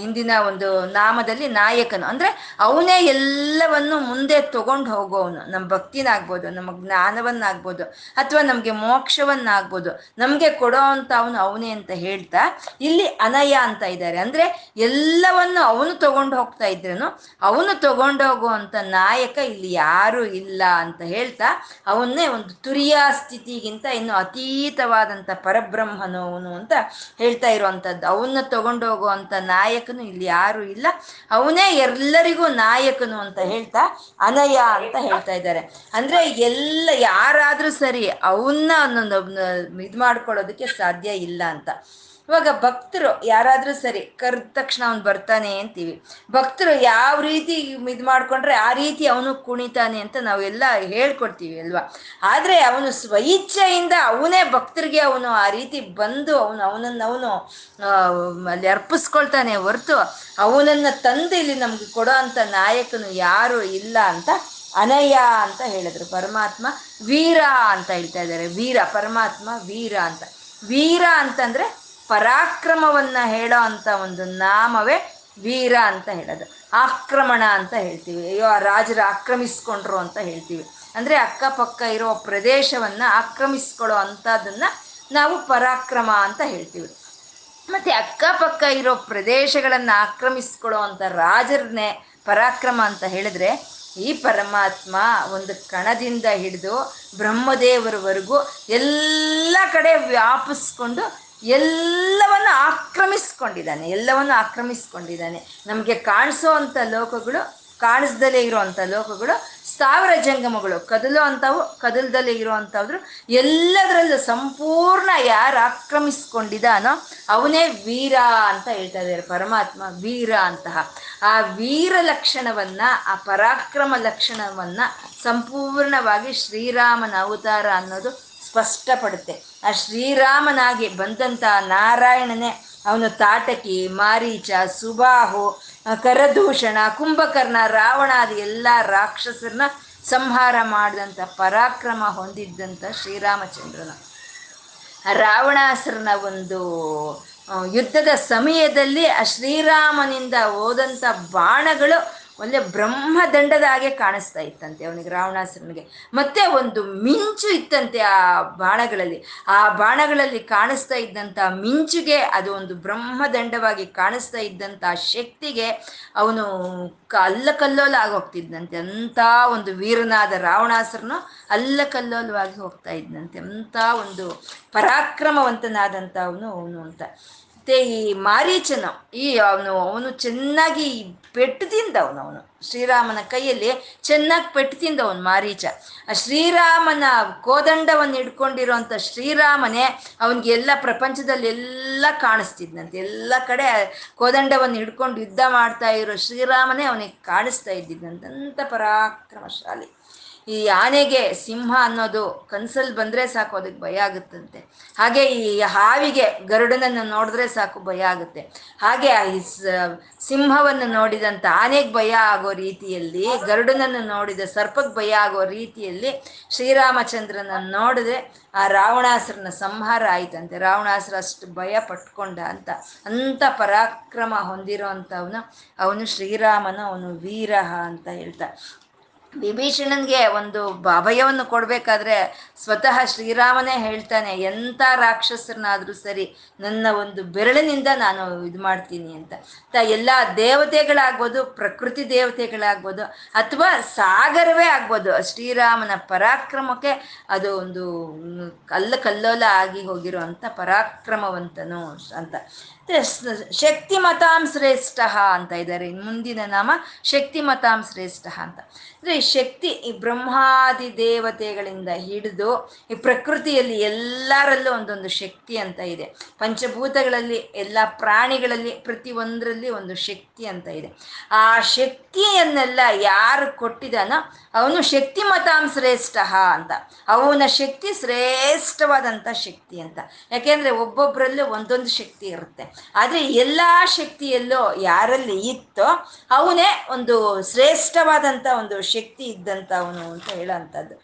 ಹಿಂದಿನ ಒಂದು ನಾಮದಲ್ಲಿ ನಾಯಕನು. ಅಂದ್ರೆ ಅವನೇ ಎಲ್ಲವನ್ನು ಮುಂದೆ ತಗೊಂಡು ಹೋಗೋವನು ನಮ್ಮ ಭಕ್ತಿನಾಗ್ಬೋದು, ನಮ್ಮ ಜ್ಞಾನವನ್ನಾಗ್ಬೋದು, ಅಥವಾ ನಮಗೆ ಮೋಕ್ಷವನ್ನಾಗ್ಬೋದು. ನಮಗೆ ಕೊಡೋ ಅಂತ ಅವನು ಅವನೇ ಅಂತ ಹೇಳ್ತಾ, ಇಲ್ಲಿ ಅನಯ ಅಂತ ಇದ್ದಾರೆ. ಅಂದ್ರೆ ಎಲ್ಲವನ್ನು ಅವನು ತಗೊಂಡು ಹೋಗ್ತಾ ಇದ್ರನು, ಅವನು ತಗೊಂಡೋಗುವಂತ ನಾಯಕ ಇಲ್ಲಿ ಯಾರು ಇಲ್ಲ ಅಂತ ಹೇಳ್ತಾ, ಅವನ್ನೇ ಒಂದು ತುರಿಯ ಸ್ಥಿತಿಗಿಂತ ಇನ್ನು ಅತೀತವಾದಂತ ಪರಬ್ರಹ್ಮನು ಅವನು ಅಂತ ಇರುವಂಥದ್ದು ಅವನ್ನ ತಗೊಂಡೋಗುವಂತ ನಾಯಕನು ಇಲ್ಲಿ ಯಾರು ಇಲ್ಲ. ಅವನೇ ಎಲ್ಲರಿಗೂ ನಾಯಕನು ಅಂತ ಹೇಳ್ತಾ, ಅನಯ ಅಂತ ಹೇಳ್ತಾ ಇದ್ದಾರೆ. ಅಂದ್ರೆ ಎಲ್ಲ ಯಾರಾದ್ರೂ ಸರಿ ಅವನ್ನ ಇದು ಮಾಡ್ಕೊಳ್ಳೋದಕ್ಕೆ ಸಾಧ್ಯ ಇಲ್ಲ ಅಂತ. ಇವಾಗ ಭಕ್ತರು ಯಾರಾದ್ರೂ ಸರಿ ಕರೆದ ತಕ್ಷಣ ಅವ್ನು ಬರ್ತಾನೆ ಅಂತೀವಿ. ಭಕ್ತರು ಯಾವ ರೀತಿ ಇದು ಮಾಡ್ಕೊಂಡ್ರೆ ಆ ರೀತಿ ಅವನು ಕುಣಿತಾನೆ ಅಂತ ನಾವೆಲ್ಲ ಹೇಳ್ಕೊಡ್ತೀವಿ ಅಲ್ವಾ? ಆದರೆ ಅವನು ಸ್ವಇಚ್ಛೆಯಿಂದ ಅವನೇ ಭಕ್ತರಿಗೆ ಅವನು ಆ ರೀತಿ ಬಂದು ಅವನು ಅವನನ್ನು ಅವನು ಅಲ್ಲಿ ಅರ್ಪಿಸ್ಕೊಳ್ತಾನೆ ಹೊರತು ಅವನನ್ನು ತಂದು ಇಲ್ಲಿ ನಮ್ಗೆ ಕೊಡೋ ಅಂತ ನಾಯಕನು ಯಾರು ಇಲ್ಲ ಅಂತ ಅನಯ್ಯ ಅಂತ ಹೇಳಿದ್ರು. ಪರಮಾತ್ಮ ವೀರ ಅಂತ ಹೇಳ್ತಾ ಇದ್ದಾರೆ. ವೀರ, ಪರಮಾತ್ಮ ವೀರ ಅಂತ. ವೀರ ಅಂತಂದ್ರೆ ಪರಾಕ್ರಮವನ್ನ ಹೇಳೋ ಅಂತ ಒಂದು ನಾಮವೇ ವೀರ ಅಂತ ಹೇಳೋದು. ಆಕ್ರಮಣ ಅಂತ ಹೇಳ್ತೀವಿ. ಅಯ್ಯೋ, ಆ ರಾಜರು ಆಕ್ರಮಿಸ್ಕೊಂಡ್ರು ಅಂತ ಹೇಳ್ತೀವಿ. ಅಂದ್ರೆ ಅಕ್ಕಪಕ್ಕ ಇರೋ ಪ್ರದೇಶವನ್ನ ಆಕ್ರಮಿಸ್ಕೊಳ್ಳೋ ಅಂಥದ್ದನ್ನು ನಾವು ಪರಾಕ್ರಮ ಅಂತ ಹೇಳ್ತೀವಿ. ಮತ್ತೆ ಅಕ್ಕಪಕ್ಕ ಇರೋ ಪ್ರದೇಶಗಳನ್ನು ಆಕ್ರಮಿಸ್ಕೊಳ್ಳೋ ಅಂತ ರಾಜರನ್ನೇ ಪರಾಕ್ರಮ ಅಂತ ಹೇಳಿದ್ರೆ, ಈ ಪರಮಾತ್ಮ ಒಂದು ಕಣದಿಂದ ಹಿಡಿದು ಬ್ರಹ್ಮದೇವರವರೆಗೂ ಎಲ್ಲ ಕಡೆ ವ್ಯಾಪಿಸ್ಕೊಂಡು ಎಲ್ಲವನ್ನು ಆಕ್ರಮಿಸ್ಕೊಂಡಿದ್ದಾನೆ ಎಲ್ಲವನ್ನು ಆಕ್ರಮಿಸ್ಕೊಂಡಿದ್ದಾನೆ. ನಮಗೆ ಕಾಣಿಸೋ ಅಂಥ ಲೋಕಗಳು, ಕಾಣಿಸ್ದಲೇ ಇರುವಂಥ ಲೋಕಗಳು, ಸಾವಿರ ಜಂಗಮಗಳು, ಕದಲು ಅಂಥವು, ಕದಲ್ದಲ್ಲೇ ಇರುವಂಥವ್ರು ಎಲ್ಲದರಲ್ಲೂ ಸಂಪೂರ್ಣ ಯಾರು ಆಕ್ರಮಿಸ್ಕೊಂಡಿದ್ದಾನೋ ಅವನೇ ವೀರ ಅಂತ ಹೇಳ್ತಾ ಇದ್ದಾರೆ, ಪರಮಾತ್ಮ ವೀರ ಅಂತಹ. ಆ ವೀರ ಲಕ್ಷಣವನ್ನು, ಆ ಪರಾಕ್ರಮ ಲಕ್ಷಣವನ್ನು ಸಂಪೂರ್ಣವಾಗಿ ಶ್ರೀರಾಮನ ಅವತಾರ ಅನ್ನೋದು ಸ್ಪಷ್ಟಪಡುತ್ತೆ. ಆ ಶ್ರೀರಾಮನಾಗಿ ಬಂದಂಥ ನಾರಾಯಣನೇ ಅವನು ತಾಟಕಿ, ಮಾರೀಚ, ಸುಬಾಹು ಕರದೂಷಣ, ಕುಂಭಕರ್ಣ ರಾವಣಾದಿ ಎಲ್ಲ ರಾಕ್ಷಸರನ್ನ ಸಂಹಾರ ಮಾಡಿದಂಥ ಪರಾಕ್ರಮ ಹೊಂದಿದ್ದಂಥ ಶ್ರೀರಾಮಚಂದ್ರನ. ರಾವಣಾಸರನ ಒಂದು ಯುದ್ಧದ ಸಮಯದಲ್ಲಿ ಆ ಶ್ರೀರಾಮನಿಂದ ಹೋದಂಥ ಬಾಣಗಳು ಒಳ್ಳೆ ಬ್ರಹ್ಮದಂಡದ ಹಾಗೆ ಕಾಣಿಸ್ತಾ ಇತ್ತಂತೆ ಅವನಿಗೆ ರಾವಣಾಸುರನಿಗೆ. ಮತ್ತೆ ಒಂದು ಮಿಂಚು ಇತ್ತಂತೆ ಆ ಬಾಣಗಳಲ್ಲಿ. ಆ ಬಾಣಗಳಲ್ಲಿ ಕಾಣಿಸ್ತಾ ಇದ್ದಂಥ ಮಿಂಚುಗೆ ಅದು ಒಂದು ಬ್ರಹ್ಮದಂಡವಾಗಿ ಕಾಣಿಸ್ತಾ ಇದ್ದಂಥ ಶಕ್ತಿಗೆ ಅವನು ಅಲ್ಲ ಕಲ್ಲೋಲ ಆಗೋಗ್ತಿದ್ದಂತೆ ಅಂಥ ಒಂದು ವೀರನಾದ ರಾವಣಾಸುರನು ಅಲ್ಲ ಕಲ್ಲೋಲವಾಗಿ ಹೋಗ್ತಾ ಇದ್ದಂತೆ. ಅಂಥ ಒಂದು ಪರಾಕ್ರಮವಂತನಾದಂಥ ಅವನು ಅವನು ಅಂತ. ಮತ್ತೆ ಈ ಮಾರೀಚನ, ಈ ಅವನು ಅವನು ಚೆನ್ನಾಗಿ ಪೆಟ್ಟು ತಿಂದವನು ಅವನು. ಶ್ರೀರಾಮನ ಕೈಯಲ್ಲಿ ಚೆನ್ನಾಗಿ ಪೆಟ್ಟು ತಿಂದವನು ಮಾರೀಚ. ಆ ಶ್ರೀರಾಮನ ಕೋದಂಡವನ್ನು ಹಿಡ್ಕೊಂಡಿರೋಂಥ ಶ್ರೀರಾಮನೇ ಅವನಿಗೆ ಎಲ್ಲ ಪ್ರಪಂಚದಲ್ಲಿ ಎಲ್ಲ ಕಾಣಿಸ್ತಿದ್ನಂತೆ ಎಲ್ಲ ಕಡೆ ಕೋದಂಡವನ್ನು ಹಿಡ್ಕೊಂಡು ಯುದ್ಧ ಮಾಡ್ತಾ ಇರೋ ಶ್ರೀರಾಮನೇ ಅವನಿಗೆ ಕಾಣಿಸ್ತಾ ಇದ್ದಿದ್ದಂತ. ಪರಾಕ್ರಮಶಾಲಿ. ಈ ಆನೆಗೆ ಸಿಂಹ ಅನ್ನೋದು ಕನ್ಸಲ್ಲಿ ಬಂದರೆ ಸಾಕು, ಅದಕ್ಕೆ ಭಯ ಆಗುತ್ತಂತೆ. ಹಾಗೆ ಈ ಹಾವಿಗೆ ಗರುಡನನ್ನು ನೋಡಿದ್ರೆ ಸಾಕು, ಭಯ ಆಗುತ್ತೆ. ಹಾಗೆ ಈ ಸಿಂಹವನ್ನು ನೋಡಿದಂಥ ಆನೆಗೆ ಭಯ ಆಗೋ ರೀತಿಯಲ್ಲಿ, ಗರುಡನನ್ನು ನೋಡಿದ ಸರ್ಪಕ್ಕೆ ಭಯ ಆಗೋ ರೀತಿಯಲ್ಲಿ ಶ್ರೀರಾಮಚಂದ್ರನ ನೋಡಿದ್ರೆ ಆ ರಾವಣಾಸುರನ ಸಂಹಾರ ಆಯ್ತಂತೆ. ರಾವಣಾಸುರ ಅಷ್ಟು ಭಯ ಪಟ್ಕೊಂಡ ಅಂತ ಅಂಥ ಪರಾಕ್ರಮ ಹೊಂದಿರೋ ಅಂಥವನು ಅವನು ಶ್ರೀರಾಮನ ಅವನು ವೀರಹ ಅಂತ ಹೇಳ್ತಾ. ವಿಭೀಷಣನ್ಗೆ ಒಂದು ಅಭಯವನ್ನು ಕೊಡಬೇಕಾದ್ರೆ ಸ್ವತಃ ಶ್ರೀರಾಮನೇ ಹೇಳ್ತಾನೆ, ಎಂಥ ರಾಕ್ಷಸರನ್ನಾದರೂ ಸರಿ ನನ್ನ ಒಂದು ಬೆರಳಿನಿಂದ ನಾನು ಇದು ಮಾಡ್ತೀನಿ ಅಂತ. ತ ಎಲ್ಲ ದೇವತೆಗಳಾಗ್ಬೋದು, ಪ್ರಕೃತಿ ದೇವತೆಗಳಾಗ್ಬೋದು, ಅಥವಾ ಸಾಗರವೇ ಆಗ್ಬೋದು, ಶ್ರೀರಾಮನ ಪರಾಕ್ರಮಕ್ಕೆ ಅದು ಒಂದು ಕಲ್ಲ ಕಲ್ಲೋಲ ಆಗಿ ಹೋಗಿರುವಂಥ ಪರಾಕ್ರಮವಂತನು ಅಂತ. ಶಕ್ತಿ ಮತಾಂ ಶ್ರೇಷ್ಠ ಅಂತ ಇದ್ದಾರೆ. ಮುಂದಿನ ನಾಮ ಶಕ್ತಿ ಮತಾಂ ಶ್ರೇಷ್ಠ ಅಂತ. ಅಂದರೆ ಶಕ್ತಿ ಈ ಬ್ರಹ್ಮಾದಿ ದೇವತೆಗಳಿಂದ ಹಿಡಿದು ಈ ಪ್ರಕೃತಿಯಲ್ಲಿ ಎಲ್ಲರಲ್ಲೂ ಒಂದೊಂದು ಶಕ್ತಿ ಅಂತ ಇದೆ. ಪಂಚಭೂತಗಳಲ್ಲಿ ಎಲ್ಲ ಪ್ರಾಣಿಗಳಲ್ಲಿ ಪ್ರತಿ ಒಂದರಲ್ಲಿ ಒಂದು ಶಕ್ತಿ ಅಂತ ಇದೆ. ಆ ಶಕ್ತಿಯನ್ನೆಲ್ಲ ಯಾರು ಕೊಟ್ಟಿದಾನೋ ಅವನು ಶಕ್ತಿ ಮತಾಂ ಶ್ರೇಷ್ಠ ಅಂತ. ಅವನ ಶಕ್ತಿ ಶ್ರೇಷ್ಠವಾದಂಥ ಶಕ್ತಿ ಅಂತ. ಯಾಕೆಂದ್ರೆ ಒಬ್ಬೊಬ್ಬರಲ್ಲೂ ಒಂದೊಂದು ಶಕ್ತಿ ಇರುತ್ತೆ. ಆದರೆ ಎಲ್ಲ ಶಕ್ತಿಯಲ್ಲೋ ಯಾರಲ್ಲಿ ಇತ್ತೋ ಅವನೇ ಒಂದು ಶ್ರೇಷ್ಠವಾದಂಥ ಒಂದು ಶಕ್ತಿ ಇದ್ದಂಥ ಅವನು ಅಂತ ಹೇಳೋಂಥದ್ದು.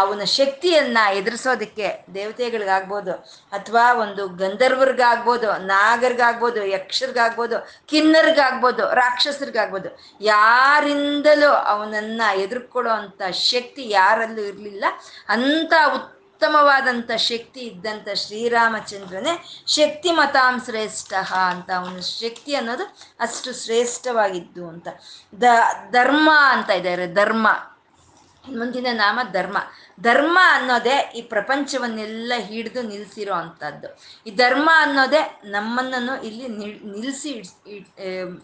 ಅವನ ಶಕ್ತಿಯನ್ನ ಎದುರಿಸೋದಕ್ಕೆ ದೇವತೆಗಳಿಗಾಗ್ಬೋದು ಅಥವಾ ಒಂದು ಗಂಧರ್ವರ್ಗಾಗ್ಬೋದು, ನಾಗರಿಗಾಗ್ಬೋದು, ಯಕ್ಷರಿಗಾಗ್ಬೋದು, ಕಿನ್ನರಿಗಾಗ್ಬೋದು, ರಾಕ್ಷಸರಿಗಾಗ್ಬೋದು, ಯಾರಿಂದಲೂ ಅವನನ್ನ ಎದುರ್ಕೊಳ್ಳೋ ಅಂಥ ಶಕ್ತಿ ಯಾರಲ್ಲೂ ಇರಲಿಲ್ಲ. ಅಂಥ ಉತ್ತಮವಾದಂಥ ಶಕ್ತಿ ಇದ್ದಂಥ ಶ್ರೀರಾಮಚಂದ್ರನೇ ಶಕ್ತಿ ಮತಾಂ ಶ್ರೇಷ್ಠ ಅಂತ ಅವನ ಶಕ್ತಿ ಅನ್ನೋದು ಅಷ್ಟು ಶ್ರೇಷ್ಠವಾಗಿದ್ದು ಅಂತ. ದ, ಧರ್ಮ ಅಂತ ಇದ್ದಾರೆ, ಧರ್ಮ. ಮುಂದಿನ ನಾಮ ಧರ್ಮ. ಧರ್ಮ ಅನ್ನೋದೇ ಈ ಪ್ರಪಂಚವನ್ನೆಲ್ಲ ಹಿಡಿದು ನಿಲ್ಲಿಸಿರೋ ಅಂಥದ್ದು. ಈ ಧರ್ಮ ಅನ್ನೋದೇ ನಮ್ಮನ್ನು ಇಲ್ಲಿ ನಿಲ್ಲಿಸಿ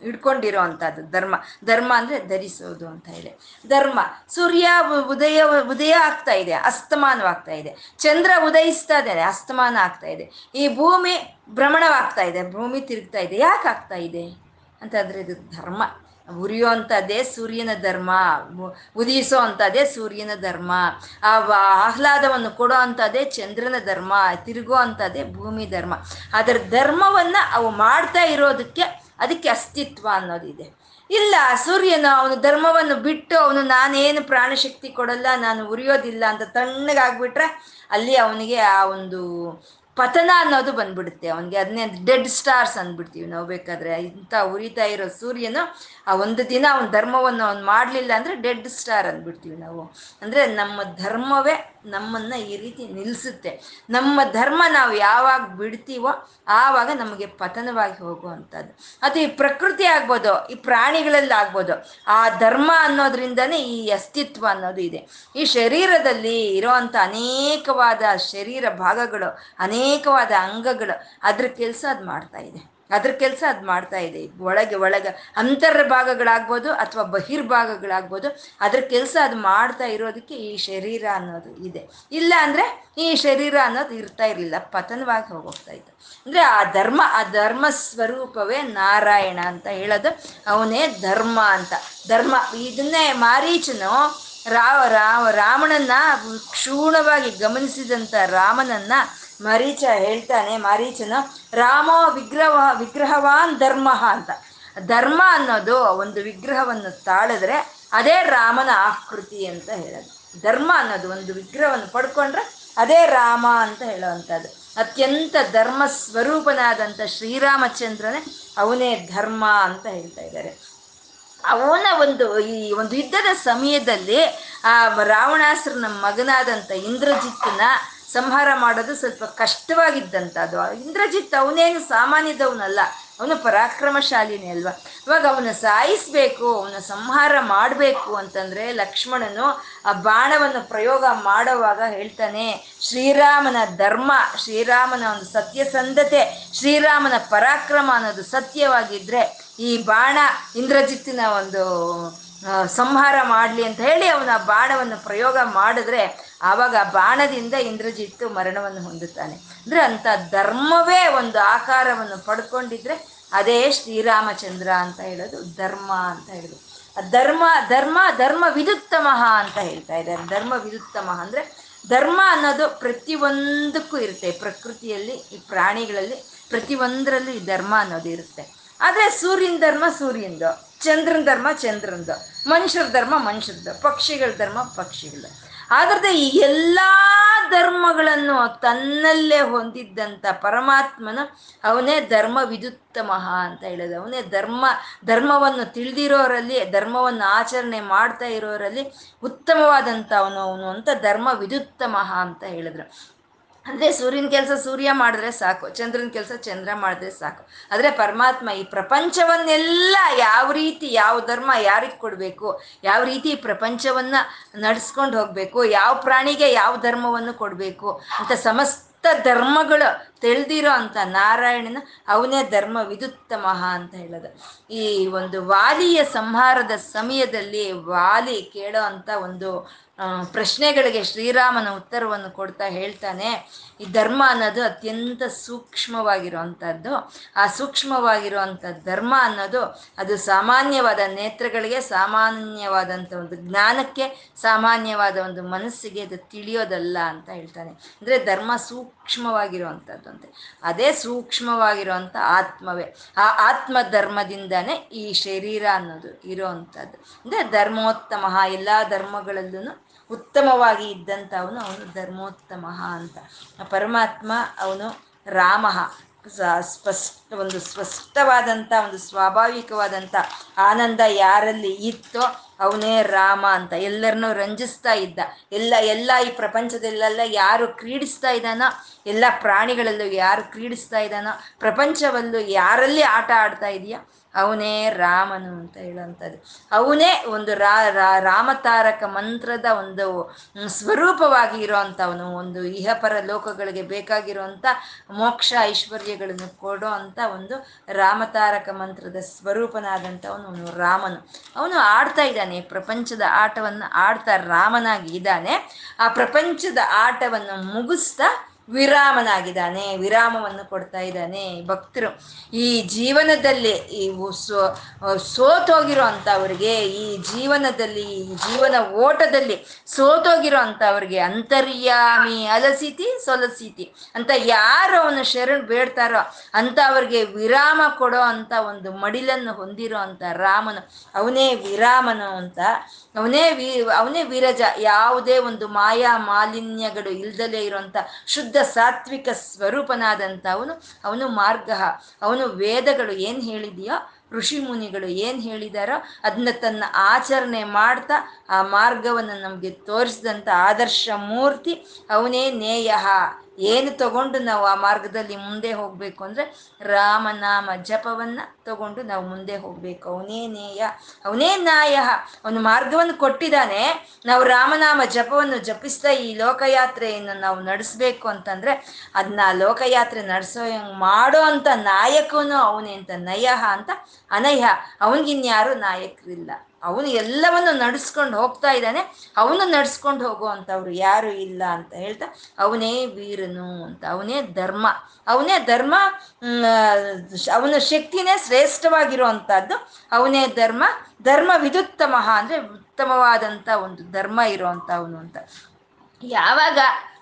ಹಿಡ್ಕೊಂಡಿರೋ ಅಂಥದ್ದು ಧರ್ಮ. ಧರ್ಮ ಅಂದರೆ ಧರಿಸೋದು ಅಂತ ಹೇಳಿ. ಧರ್ಮ, ಸೂರ್ಯ ಉದಯ ಉದಯ ಆಗ್ತಾ ಇದೆ, ಅಸ್ತಮಾನವಾಗ್ತಾ ಇದೆ. ಚಂದ್ರ ಉದಯಿಸ್ತಾ ಇದೆ ಅಸ್ತಮಾನ ಆಗ್ತಾ ಇದೆ. ಈ ಭೂಮಿ ಭ್ರಮಣವಾಗ್ತಾ ಇದೆ, ಭೂಮಿ ತಿರುಗ್ತಾ ಇದೆ, ಯಾಕೆ ಆಗ್ತಾ ಇದೆ? ಅಂತಂದರೆ ಇದು ಧರ್ಮ. ಉರಿಯುವಂಥದ್ದೇ ಸೂರ್ಯನ ಧರ್ಮ ಉದಿಸೋ ಅಂಥದ್ದೇ ಸೂರ್ಯನ ಧರ್ಮ, ಆ ಆಹ್ಲಾದವನ್ನು ಕೊಡೋ ಅಂಥದ್ದೇ ಚಂದ್ರನ ಧರ್ಮ ತಿರುಗೋ ಅಂಥದ್ದೇ ಭೂಮಿ ಧರ್ಮ. ಅದರ ಧರ್ಮವನ್ನು ಅವು ಮಾಡ್ತಾ ಇರೋದಕ್ಕೆ ಅದಕ್ಕೆ ಅಸ್ತಿತ್ವ ಅನ್ನೋದಿದೆ. ಇಲ್ಲ, ಸೂರ್ಯನು ಅವನು ಧರ್ಮವನ್ನು ಬಿಟ್ಟು ಅವನು ನಾನೇನು ಪ್ರಾಣಶಕ್ತಿ ಕೊಡಲ್ಲ, ನಾನು ಉರಿಯೋದಿಲ್ಲ ಅಂತ ತಣ್ಣಗಾಗ್ಬಿಟ್ರೆ ಅಲ್ಲಿ ಅವನಿಗೆ ಆ ಒಂದು ಪತನ ಅನ್ನೋದು ಬಂದ್ಬಿಡುತ್ತೆ. ಅವನಿಗೆ ಅದನ್ನೇ ಡೆಡ್ ಸ್ಟಾರ್ಸ್ ಅಂದ್ಬಿಡ್ತೀವಿ ನಾವು. ಬೇಕಾದ್ರೆ ಇಂಥ ಉರಿತಾ ಇರೋ ಸೂರ್ಯನು ಆ ಒಂದು ದಿನ ಅವನ ಧರ್ಮವನ್ನು ಅವ್ನು ಮಾಡಲಿಲ್ಲ ಅಂದರೆ ಡೆಡ್ ಸ್ಟಾರ್ ಅಂದ್ಬಿಡ್ತೀವಿ ನಾವು. ಅಂದರೆ ನಮ್ಮ ಧರ್ಮವೇ ನಮ್ಮನ್ನ ಈ ರೀತಿ ನಿಲ್ಲಿಸುತ್ತೆ ನಮ್ಮ ಧರ್ಮ ನಾವು ಯಾವಾಗ ಬಿಡ್ತೀವೋ ಆವಾಗ ನಮಗೆ ಪತನವಾಗಿ ಹೋಗುವಂಥದ್ದು. ಅದು ಈ ಪ್ರಕೃತಿ ಆಗ್ಬೋದು, ಈ ಪ್ರಾಣಿಗಳಲ್ಲಿ ಆಗ್ಬೋದು. ಆ ಧರ್ಮ ಅನ್ನೋದ್ರಿಂದನೇ ಈ ಅಸ್ತಿತ್ವ ಅನ್ನೋದು ಇದೆ. ಈ ಶರೀರದಲ್ಲಿ ಇರೋವಂಥ ಅನೇಕವಾದ ಶರೀರ ಭಾಗಗಳು, ಅನೇಕವಾದ ಅಂಗಗಳು ಅದ್ರ ಕೆಲಸ ಅದು ಮಾಡ್ತಾ ಇದೆ. ಅದ್ರ ಕೆಲಸ ಅದು ಮಾಡ್ತಾ ಇದೆ. ಒಳಗೆ ಒಳಗೆ ಅಂತರ ಭಾಗಗಳಾಗ್ಬೋದು ಅಥವಾ ಬಹಿರ್ಭಾಗಗಳಾಗ್ಬೋದು ಅದ್ರ ಕೆಲಸ ಅದು ಮಾಡ್ತಾ ಇರೋದಕ್ಕೆ ಈ ಶರೀರ ಅನ್ನೋದು ಇದೆ. ಇಲ್ಲ ಅಂದರೆ ಈ ಶರೀರ ಅನ್ನೋದು ಇರ್ತಾ ಇರಲಿಲ್ಲ. ಪತನವಾಗಿ ಹೋಗ್ತಾ ಇತ್ತು. ಅಂದರೆ ಆ ಧರ್ಮ ಆ ಧರ್ಮ ಸ್ವರೂಪವೇ ನಾರಾಯಣ ಅಂತ ಹೇಳೋದು ಅವನೇ ಧರ್ಮ ಅಂತ. ಧರ್ಮ, ಇದನ್ನೇ ಮಾರೀಚನು ರಾವ, ರಾಮ, ರಾವಣನ್ನ ಕ್ಷೂಣವಾಗಿ ಗಮನಿಸಿದಂಥ ರಾಮನನ್ನ ಮರೀಚ ಹೇಳ್ತಾನೆ, ಮರೀಚನ ರಾಮ ವಿಗ್ರಹ, ವಿಗ್ರಹವಾನ್ ಧರ್ಮ ಅಂತ. ಧರ್ಮ ಅನ್ನೋದು ಒಂದು ವಿಗ್ರಹವನ್ನು ತಾಳಿದ್ರೆ ಅದೇ ರಾಮನ ಆಕೃತಿ ಅಂತ ಹೇಳೋದು. ಧರ್ಮ ಅನ್ನೋದು ಒಂದು ವಿಗ್ರಹವನ್ನು ಪಡ್ಕೊಂಡ್ರೆ ಅದೇ ರಾಮ ಅಂತ ಹೇಳುವಂಥದ್ದು. ಅತ್ಯಂತ ಧರ್ಮ ಸ್ವರೂಪನಾದಂಥ ಶ್ರೀರಾಮಚಂದ್ರನೇ ಅವನೇ ಧರ್ಮ ಅಂತ ಹೇಳ್ತಾ ಇದ್ದಾರೆ. ಅವನ ಒಂದು ಈ ಒಂದು ಯುದ್ಧದ ಸಮಯದಲ್ಲಿ ಆ ರಾವಣಾಸುರನ ಮಗನಾದಂಥ ಇಂದ್ರಜಿತ್ನ ಸಂಹಾರ ಮಾಡೋದು ಸ್ವಲ್ಪ ಕಷ್ಟವಾಗಿದ್ದಂಥದ್ದು. ಇಂದ್ರಜಿತ್ ಅವನೇನು ಸಾಮಾನ್ಯದವನಲ್ಲ, ಅವನು ಪರಾಕ್ರಮಶಾಲಿನೇ ಅಲ್ವಾ? ಇವಾಗ ಅವನ ಸಾಯಿಸ್ಬೇಕು, ಅವನ ಸಂಹಾರ ಮಾಡಬೇಕು ಅಂತಂದ್ರೆ ಲಕ್ಷ್ಮಣನು ಆ ಬಾಣವನ್ನು ಪ್ರಯೋಗ ಮಾಡುವಾಗ ಹೇಳ್ತಾನೆ, ಶ್ರೀರಾಮನ ಧರ್ಮ, ಶ್ರೀರಾಮನ ಒಂದು ಸತ್ಯಸಂಧತೆ ಶ್ರೀರಾಮನ ಪರಾಕ್ರಮ ಅನ್ನೋದು ಸತ್ಯವಾಗಿದ್ರೆ ಈ ಬಾಣ ಇಂದ್ರಜಿತ್ತಿನ ಒಂದು ಸಂಹಾರ ಮಾಡಲಿ ಅಂತ ಹೇಳಿ ಅವನ ಬಾಣವನ್ನು ಪ್ರಯೋಗ ಮಾಡಿದ್ರೆ ಆವಾಗ ಬಾಣದಿಂದ ಇಂದ್ರಜಿತ್ತು ಮರಣವನ್ನು ಹೊಂದುತ್ತಾನೆ. ಅಂದ್ರೆ ಅಂತ ಧರ್ಮವೇ ಒಂದು ಆಕಾರವನ್ನು ಪಡ್ಕೊಂಡಿದ್ರೆ ಅದೇ ಶ್ರೀರಾಮಚಂದ್ರ ಅಂತ ಹೇಳೋದು, ಧರ್ಮ ಅಂತ ಹೇಳೋದು. ಧರ್ಮ ಧರ್ಮ ಧರ್ಮ ವಿದುತ್ತಮಃ ಅಂತ ಹೇಳ್ತಾ ಇದ್ದಾರೆ. ಧರ್ಮ ವಿದುತ್ತಮಃ ಅಂದ್ರೆ ಧರ್ಮ ಅನ್ನೋದು ಪ್ರತಿಯೊಂದಕ್ಕೂ ಇರುತ್ತೆ. ಪ್ರಕೃತಿಯಲ್ಲಿ, ಈ ಪ್ರಾಣಿಗಳಲ್ಲಿ ಪ್ರತಿಯೊಂದರಲ್ಲೂ ಈ ಧರ್ಮ ಅನ್ನೋದು ಇರುತ್ತೆ. ಆದರೆ ಸೂರ್ಯನ ಧರ್ಮ ಸೂರ್ಯಂದು, ಚಂದ್ರನ ಧರ್ಮ ಚಂದ್ರನದು ಮನುಷ್ಯರ ಧರ್ಮ ಮನುಷ್ಯರದ್ದು. ಪಕ್ಷಿಗಳ ಧರ್ಮ ಪಕ್ಷಿಗಳು ಆದ್ರೆ ಈ ಎಲ್ಲಾ ಧರ್ಮಗಳನ್ನು ತನ್ನಲ್ಲೇ ಹೊಂದಿದ್ದಂಥ ಪರಮಾತ್ಮನು ಅವನೇ ಧರ್ಮ ವಿದುತ್ತಮಃ ಅಂತ ಹೇಳೋದು. ಅವನೇ ಧರ್ಮ, ಧರ್ಮವನ್ನು ತಿಳಿದಿರೋರಲ್ಲಿ, ಧರ್ಮವನ್ನು ಆಚರಣೆ ಮಾಡ್ತಾ ಇರೋರಲ್ಲಿ ಉತ್ತಮವಾದಂಥ ಅವನು ಅವನು ಅಂತ ಧರ್ಮ ವಿದುತ್ತಮಃ ಅಂತ ಹೇಳಿದ್ರು. ಅಂದರೆ ಸೂರ್ಯನ ಕೆಲಸ ಸೂರ್ಯ ಮಾಡಿದ್ರೆ ಸಾಕು, ಚಂದ್ರನ ಕೆಲಸ ಚಂದ್ರ ಮಾಡಿದ್ರೆ ಸಾಕು. ಆದರೆ ಪರಮಾತ್ಮ ಈ ಪ್ರಪಂಚವನ್ನೆಲ್ಲ ಯಾವ ರೀತಿ, ಯಾವ ಧರ್ಮ ಯಾರಿಗೆ ಕೊಡಬೇಕು, ಯಾವ ರೀತಿ ಪ್ರಪಂಚವನ್ನು ನಡೆಸ್ಕೊಂಡು ಹೋಗಬೇಕು, ಯಾವ ಪ್ರಾಣಿಗೆ ಯಾವ ಧರ್ಮವನ್ನು ಕೊಡಬೇಕು ಅಂತ ಸಮಸ್ತ ಧರ್ಮಗಳು ತಿಳಿದಿರೋ ಅಂತ ನಾರಾಯಣನ ಅವನೇ ಧರ್ಮ ವಿದುತ್ತಮಃ ಅಂತ ಹೇಳೋದು. ಈ ಒಂದು ವಾಲಿಯ ಸಂಹಾರದ ಸಮಯದಲ್ಲಿ ವಾಲಿ ಕೇಳೋ ಅಂತ ಒಂದು ಪ್ರಶ್ನೆಗಳಿಗೆ ಶ್ರೀರಾಮನ ಉತ್ತರವನ್ನು ಕೊಡ್ತಾ ಹೇಳ್ತಾನೆ. ಈ ಧರ್ಮ ಅನ್ನೋದು ಅತ್ಯಂತ ಸೂಕ್ಷ್ಮವಾಗಿರುವಂಥದ್ದು. ಆ ಸೂಕ್ಷ್ಮವಾಗಿರುವಂಥ ಧರ್ಮ ಅನ್ನೋದು ಅದು ಸಾಮಾನ್ಯವಾದ ನೇತ್ರಗಳಿಗೆ ಸಾಮಾನ್ಯವಾದಂಥ ಒಂದು ಜ್ಞಾನಕ್ಕೆ ಸಾಮಾನ್ಯವಾದ ಒಂದು ಮನಸ್ಸಿಗೆ ಅದು ತಿಳಿಯೋದಲ್ಲ ಅಂತ ಹೇಳ್ತಾನೆ. ಅಂದರೆ ಧರ್ಮ ಸೂಕ್ಷ್ಮವಾಗಿರುವಂಥದ್ದು ಅಂತೆ ಅದೇ ಸೂಕ್ಷ್ಮವಾಗಿರುವಂಥ ಆತ್ಮವೇ. ಆ ಆತ್ಮ ಧರ್ಮದಿಂದನೇ ಈ ಶರೀರ ಅನ್ನೋದು ಇರೋವಂಥದ್ದು. ಅಂದರೆ ಧರ್ಮೋತ್ತಮ ಎಲ್ಲ ಧರ್ಮಗಳಲ್ಲೂ ಉತ್ತಮವಾಗಿ ಇದ್ದಂಥವನು ಅವನು ಧರ್ಮೋತ್ತಮ ಅಂತ. ಪರಮಾತ್ಮ ಅವನು ರಾಮ. ಸ್ಪಷ್ಟ, ಒಂದು ಸ್ಪಷ್ಟವಾದಂಥ ಒಂದು ಸ್ವಾಭಾವಿಕವಾದಂಥ ಆನಂದ ಯಾರಲ್ಲಿ ಇತ್ತೋ ಅವನೇ ರಾಮ ಅಂತ. ಎಲ್ಲರನ್ನೂ ರಂಜಿಸ್ತಾ ಇದ್ದ. ಎಲ್ಲ ಎಲ್ಲ ಈ ಪ್ರಪಂಚದಲ್ಲೆಲ್ಲ ಯಾರು ಕ್ರೀಡಿಸ್ತಾ ಇದ್ದಾನೋ, ಎಲ್ಲ ಪ್ರಾಣಿಗಳಲ್ಲೂ ಯಾರು ಕ್ರೀಡಿಸ್ತಾ ಇದ್ದಾನೋ, ಪ್ರಪಂಚವಲ್ಲೂ ಯಾರಲ್ಲಿ ಆಟ ಆಡ್ತಾ ಇದೆಯಾ ಅವನೇ ರಾಮನು ಅಂತ ಹೇಳುವಂಥದ್ದು. ಅವನೇ ಒಂದು ರಾ ರಾಮತಾರಕ ಮಂತ್ರದ ಒಂದು ಸ್ವರೂಪವಾಗಿ ಇರೋವಂಥವನು. ಒಂದು ಇಹಪರ ಲೋಕಗಳಿಗೆ ಬೇಕಾಗಿರುವಂಥ ಮೋಕ್ಷ ಐಶ್ವರ್ಯಗಳನ್ನು ಕೊಡೋ ಅಂಥ ಒಂದು ರಾಮತಾರಕ ಮಂತ್ರದ ಸ್ವರೂಪನಾದಂಥವನು ಅವನು ರಾಮನು. ಅವನು ಆಡ್ತಾ ಇದ್ದಾನೆ. ಪ್ರಪಂಚದ ಆಟವನ್ನು ಆಡ್ತಾ ರಾಮನಾಗಿ ಇದ್ದಾನೆ. ಆ ಪ್ರಪಂಚದ ಆಟವನ್ನು ಮುಗಿಸ್ತಾ ವಿರಾಮನಾಗಿದ್ದಾನೆ, ವಿರಾಮವನ್ನು ಕೊಡ್ತಾ ಇದ್ದಾನೆ. ಭಕ್ತರು, ಈ ಜೀವನದಲ್ಲಿ ಈ ಸೋ ಸೋತೋಗಿರೋ ಅಂಥವ್ರಿಗೆ ಈ ಜೀವನದಲ್ಲಿ, ಈ ಜೀವನ ಓಟದಲ್ಲಿ ಸೋತೋಗಿರೋ ಅಂಥವ್ರಿಗೆ ಅಂತರ್ಯಾಮಿ ಅಲಸಿತಿ ಸೊಲಸಿತಿ ಅಂತ ಯಾರು ಅವನು ಶರಣ್ ಬೇಡ್ತಾರೋ ಅಂತ ಅವ್ರಿಗೆ ವಿರಾಮ ಕೊಡೋ ಅಂತ ಒಂದು ಮಡಿಲನ್ನು ಹೊಂದಿರೋ ಅಂತ ರಾಮನು, ಅವನೇ ವಿರಾಮನು ಅಂತ ಅವನೇ ವಿ, ಅವನೇ ವಿರಜ. ಯಾವುದೇ ಒಂದು ಮಾಯಾ ಮಾಲಿನ್ಯಗಳು ಇಲ್ದಲೇ ಇರುವಂತ ಶುದ್ಧ ಸಾತ್ವಿಕ ಸ್ವರೂಪನಾದಂಥ ಅವನು ಅವನು ಮಾರ್ಗ. ಅವನು ವೇದಗಳು ಏನು ಹೇಳಿದೆಯೋ, ಋಷಿ ಮುನಿಗಳು ಏನು ಹೇಳಿದಾರೋ ಅದನ್ನ ತನ್ನ ಆಚರಣೆ ಮಾಡ್ತಾ ಆ ಮಾರ್ಗವನ್ನು ನಮಗೆ ತೋರಿಸಿದಂಥ ಆದರ್ಶ ಮೂರ್ತಿ ಅವನೇ ನೇಯ. ಏನು ತಗೊಂಡು ನಾವು ಆ ಮಾರ್ಗದಲ್ಲಿ ಮುಂದೆ ಹೋಗಬೇಕು ಅಂದರೆ ರಾಮನಾಮ ಜಪವನ್ನು ತಗೊಂಡು ನಾವು ಮುಂದೆ ಹೋಗಬೇಕು. ಅವನೇ ನೇಯ, ಅವನೇ ನಾಯ ಅವನು ಮಾರ್ಗವನ್ನು ಕೊಟ್ಟಿದ್ದಾನೆ. ನಾವು ರಾಮನಾಮ ಜಪವನ್ನು ಜಪಿಸ್ತಾ ಈ ಲೋಕಯಾತ್ರೆಯನ್ನು ನಾವು ನಡೆಸ್ಬೇಕು ಅಂತಂದರೆ ಅದನ್ನ ಲೋಕಯಾತ್ರೆ ನಡೆಸೋ ಮಾಡೋ ಅಂತ ನಾಯಕನು ಅವನೇ ಅಂತ ನಯಃ ಅಂತ ಅನಯ ಅವನಿಗಿನ್ಯಾರು ನಾಯಕರಿಲ್ಲ. ಅವನು ಎಲ್ಲವನ್ನು ನಡೆಸ್ಕೊಂಡು ಹೋಗ್ತಾ ಇದ್ದಾನೆ. ಅವನು ನಡ್ಸ್ಕೊಂಡು ಹೋಗುವಂಥವ್ರು ಯಾರು ಇಲ್ಲ ಅಂತ ಹೇಳ್ತಾ, ಅವನೇ ವೀರನು ಅಂತ, ಅವನೇ ಧರ್ಮ. ಅವನೇ ಧರ್ಮ ಅವನ ಶಕ್ತಿನೇ ಶ್ರೇಷ್ಠವಾಗಿರುವಂಥದ್ದು ಅವನೇ ಧರ್ಮ. ಧರ್ಮ ವಿದುತ್ತಮಃ ಅಂದರೆ ಉತ್ತಮವಾದಂಥ ಒಂದು ಧರ್ಮ ಇರೋವಂಥವನು ಅಂತ. ಯಾವಾಗ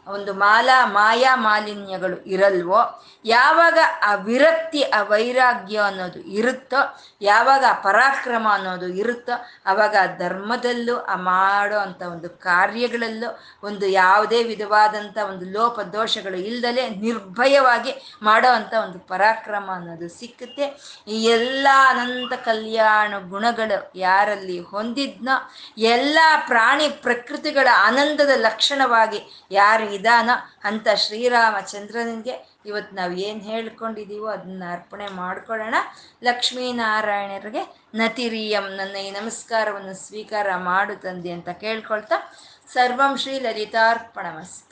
ಒಂದು ಮಾಲಾ, ಮಾಯಾ ಮಾಲಿನ್ಯಗಳು ಇರಲ್ವೋ? ಯಾವಾಗ ಆ ವಿರಕ್ತಿ, ಆ ವೈರಾಗ್ಯ ಅನ್ನೋದು ಇರುತ್ತೋ, ಯಾವಾಗ ಆ ಪರಾಕ್ರಮ ಅನ್ನೋದು ಇರುತ್ತೋ ಆವಾಗ ಆ ಧರ್ಮದಲ್ಲೂ, ಆ ಮಾಡೋ ಅಂಥ ಒಂದು ಕಾರ್ಯಗಳಲ್ಲೂ, ಒಂದು ಯಾವುದೇ ವಿಧವಾದಂಥ ಒಂದು ಲೋಪ ದೋಷಗಳು ಇಲ್ಲದಲೆ ನಿರ್ಭಯವಾಗಿ ಮಾಡೋ ಅಂಥ ಒಂದು ಪರಾಕ್ರಮ ಅನ್ನೋದು ಸಿಕ್ಕುತ್ತೆ. ಈ ಎಲ್ಲ ಅನಂತ ಕಲ್ಯಾಣ ಗುಣಗಳು ಯಾರಲ್ಲಿ ಹೊಂದಿದ್ನೋ, ಎಲ್ಲ ಪ್ರಾಣಿ ಪ್ರಕೃತಿಗಳ ಆನಂದದ ಲಕ್ಷಣವಾಗಿ ಯಾರು ಇದಾನೋ ಅಂತ ಶ್ರೀರಾಮಚಂದ್ರನಿಗೆ ಇವತ್ತು ನಾವು ಏನು ಹೇಳ್ಕೊಂಡಿದ್ದೀವೋ ಅದನ್ನ ಅರ್ಪಣೆ ಮಾಡ್ಕೊಳ್ಳೋಣ. ಲಕ್ಷ್ಮೀನಾರಾಯಣರಿಗೆ ನತಿರಿಯಂ ನನ್ನ ಈ ನಮಸ್ಕಾರವನ್ನು ಸ್ವೀಕಾರ ಮಾಡು ತಂದೆ ಅಂತ ಕೇಳ್ಕೊಳ್ತಾ ಸರ್ವಂ ಶ್ರೀ ಲಲಿತಾರ್ಪಣಮಸ್ತು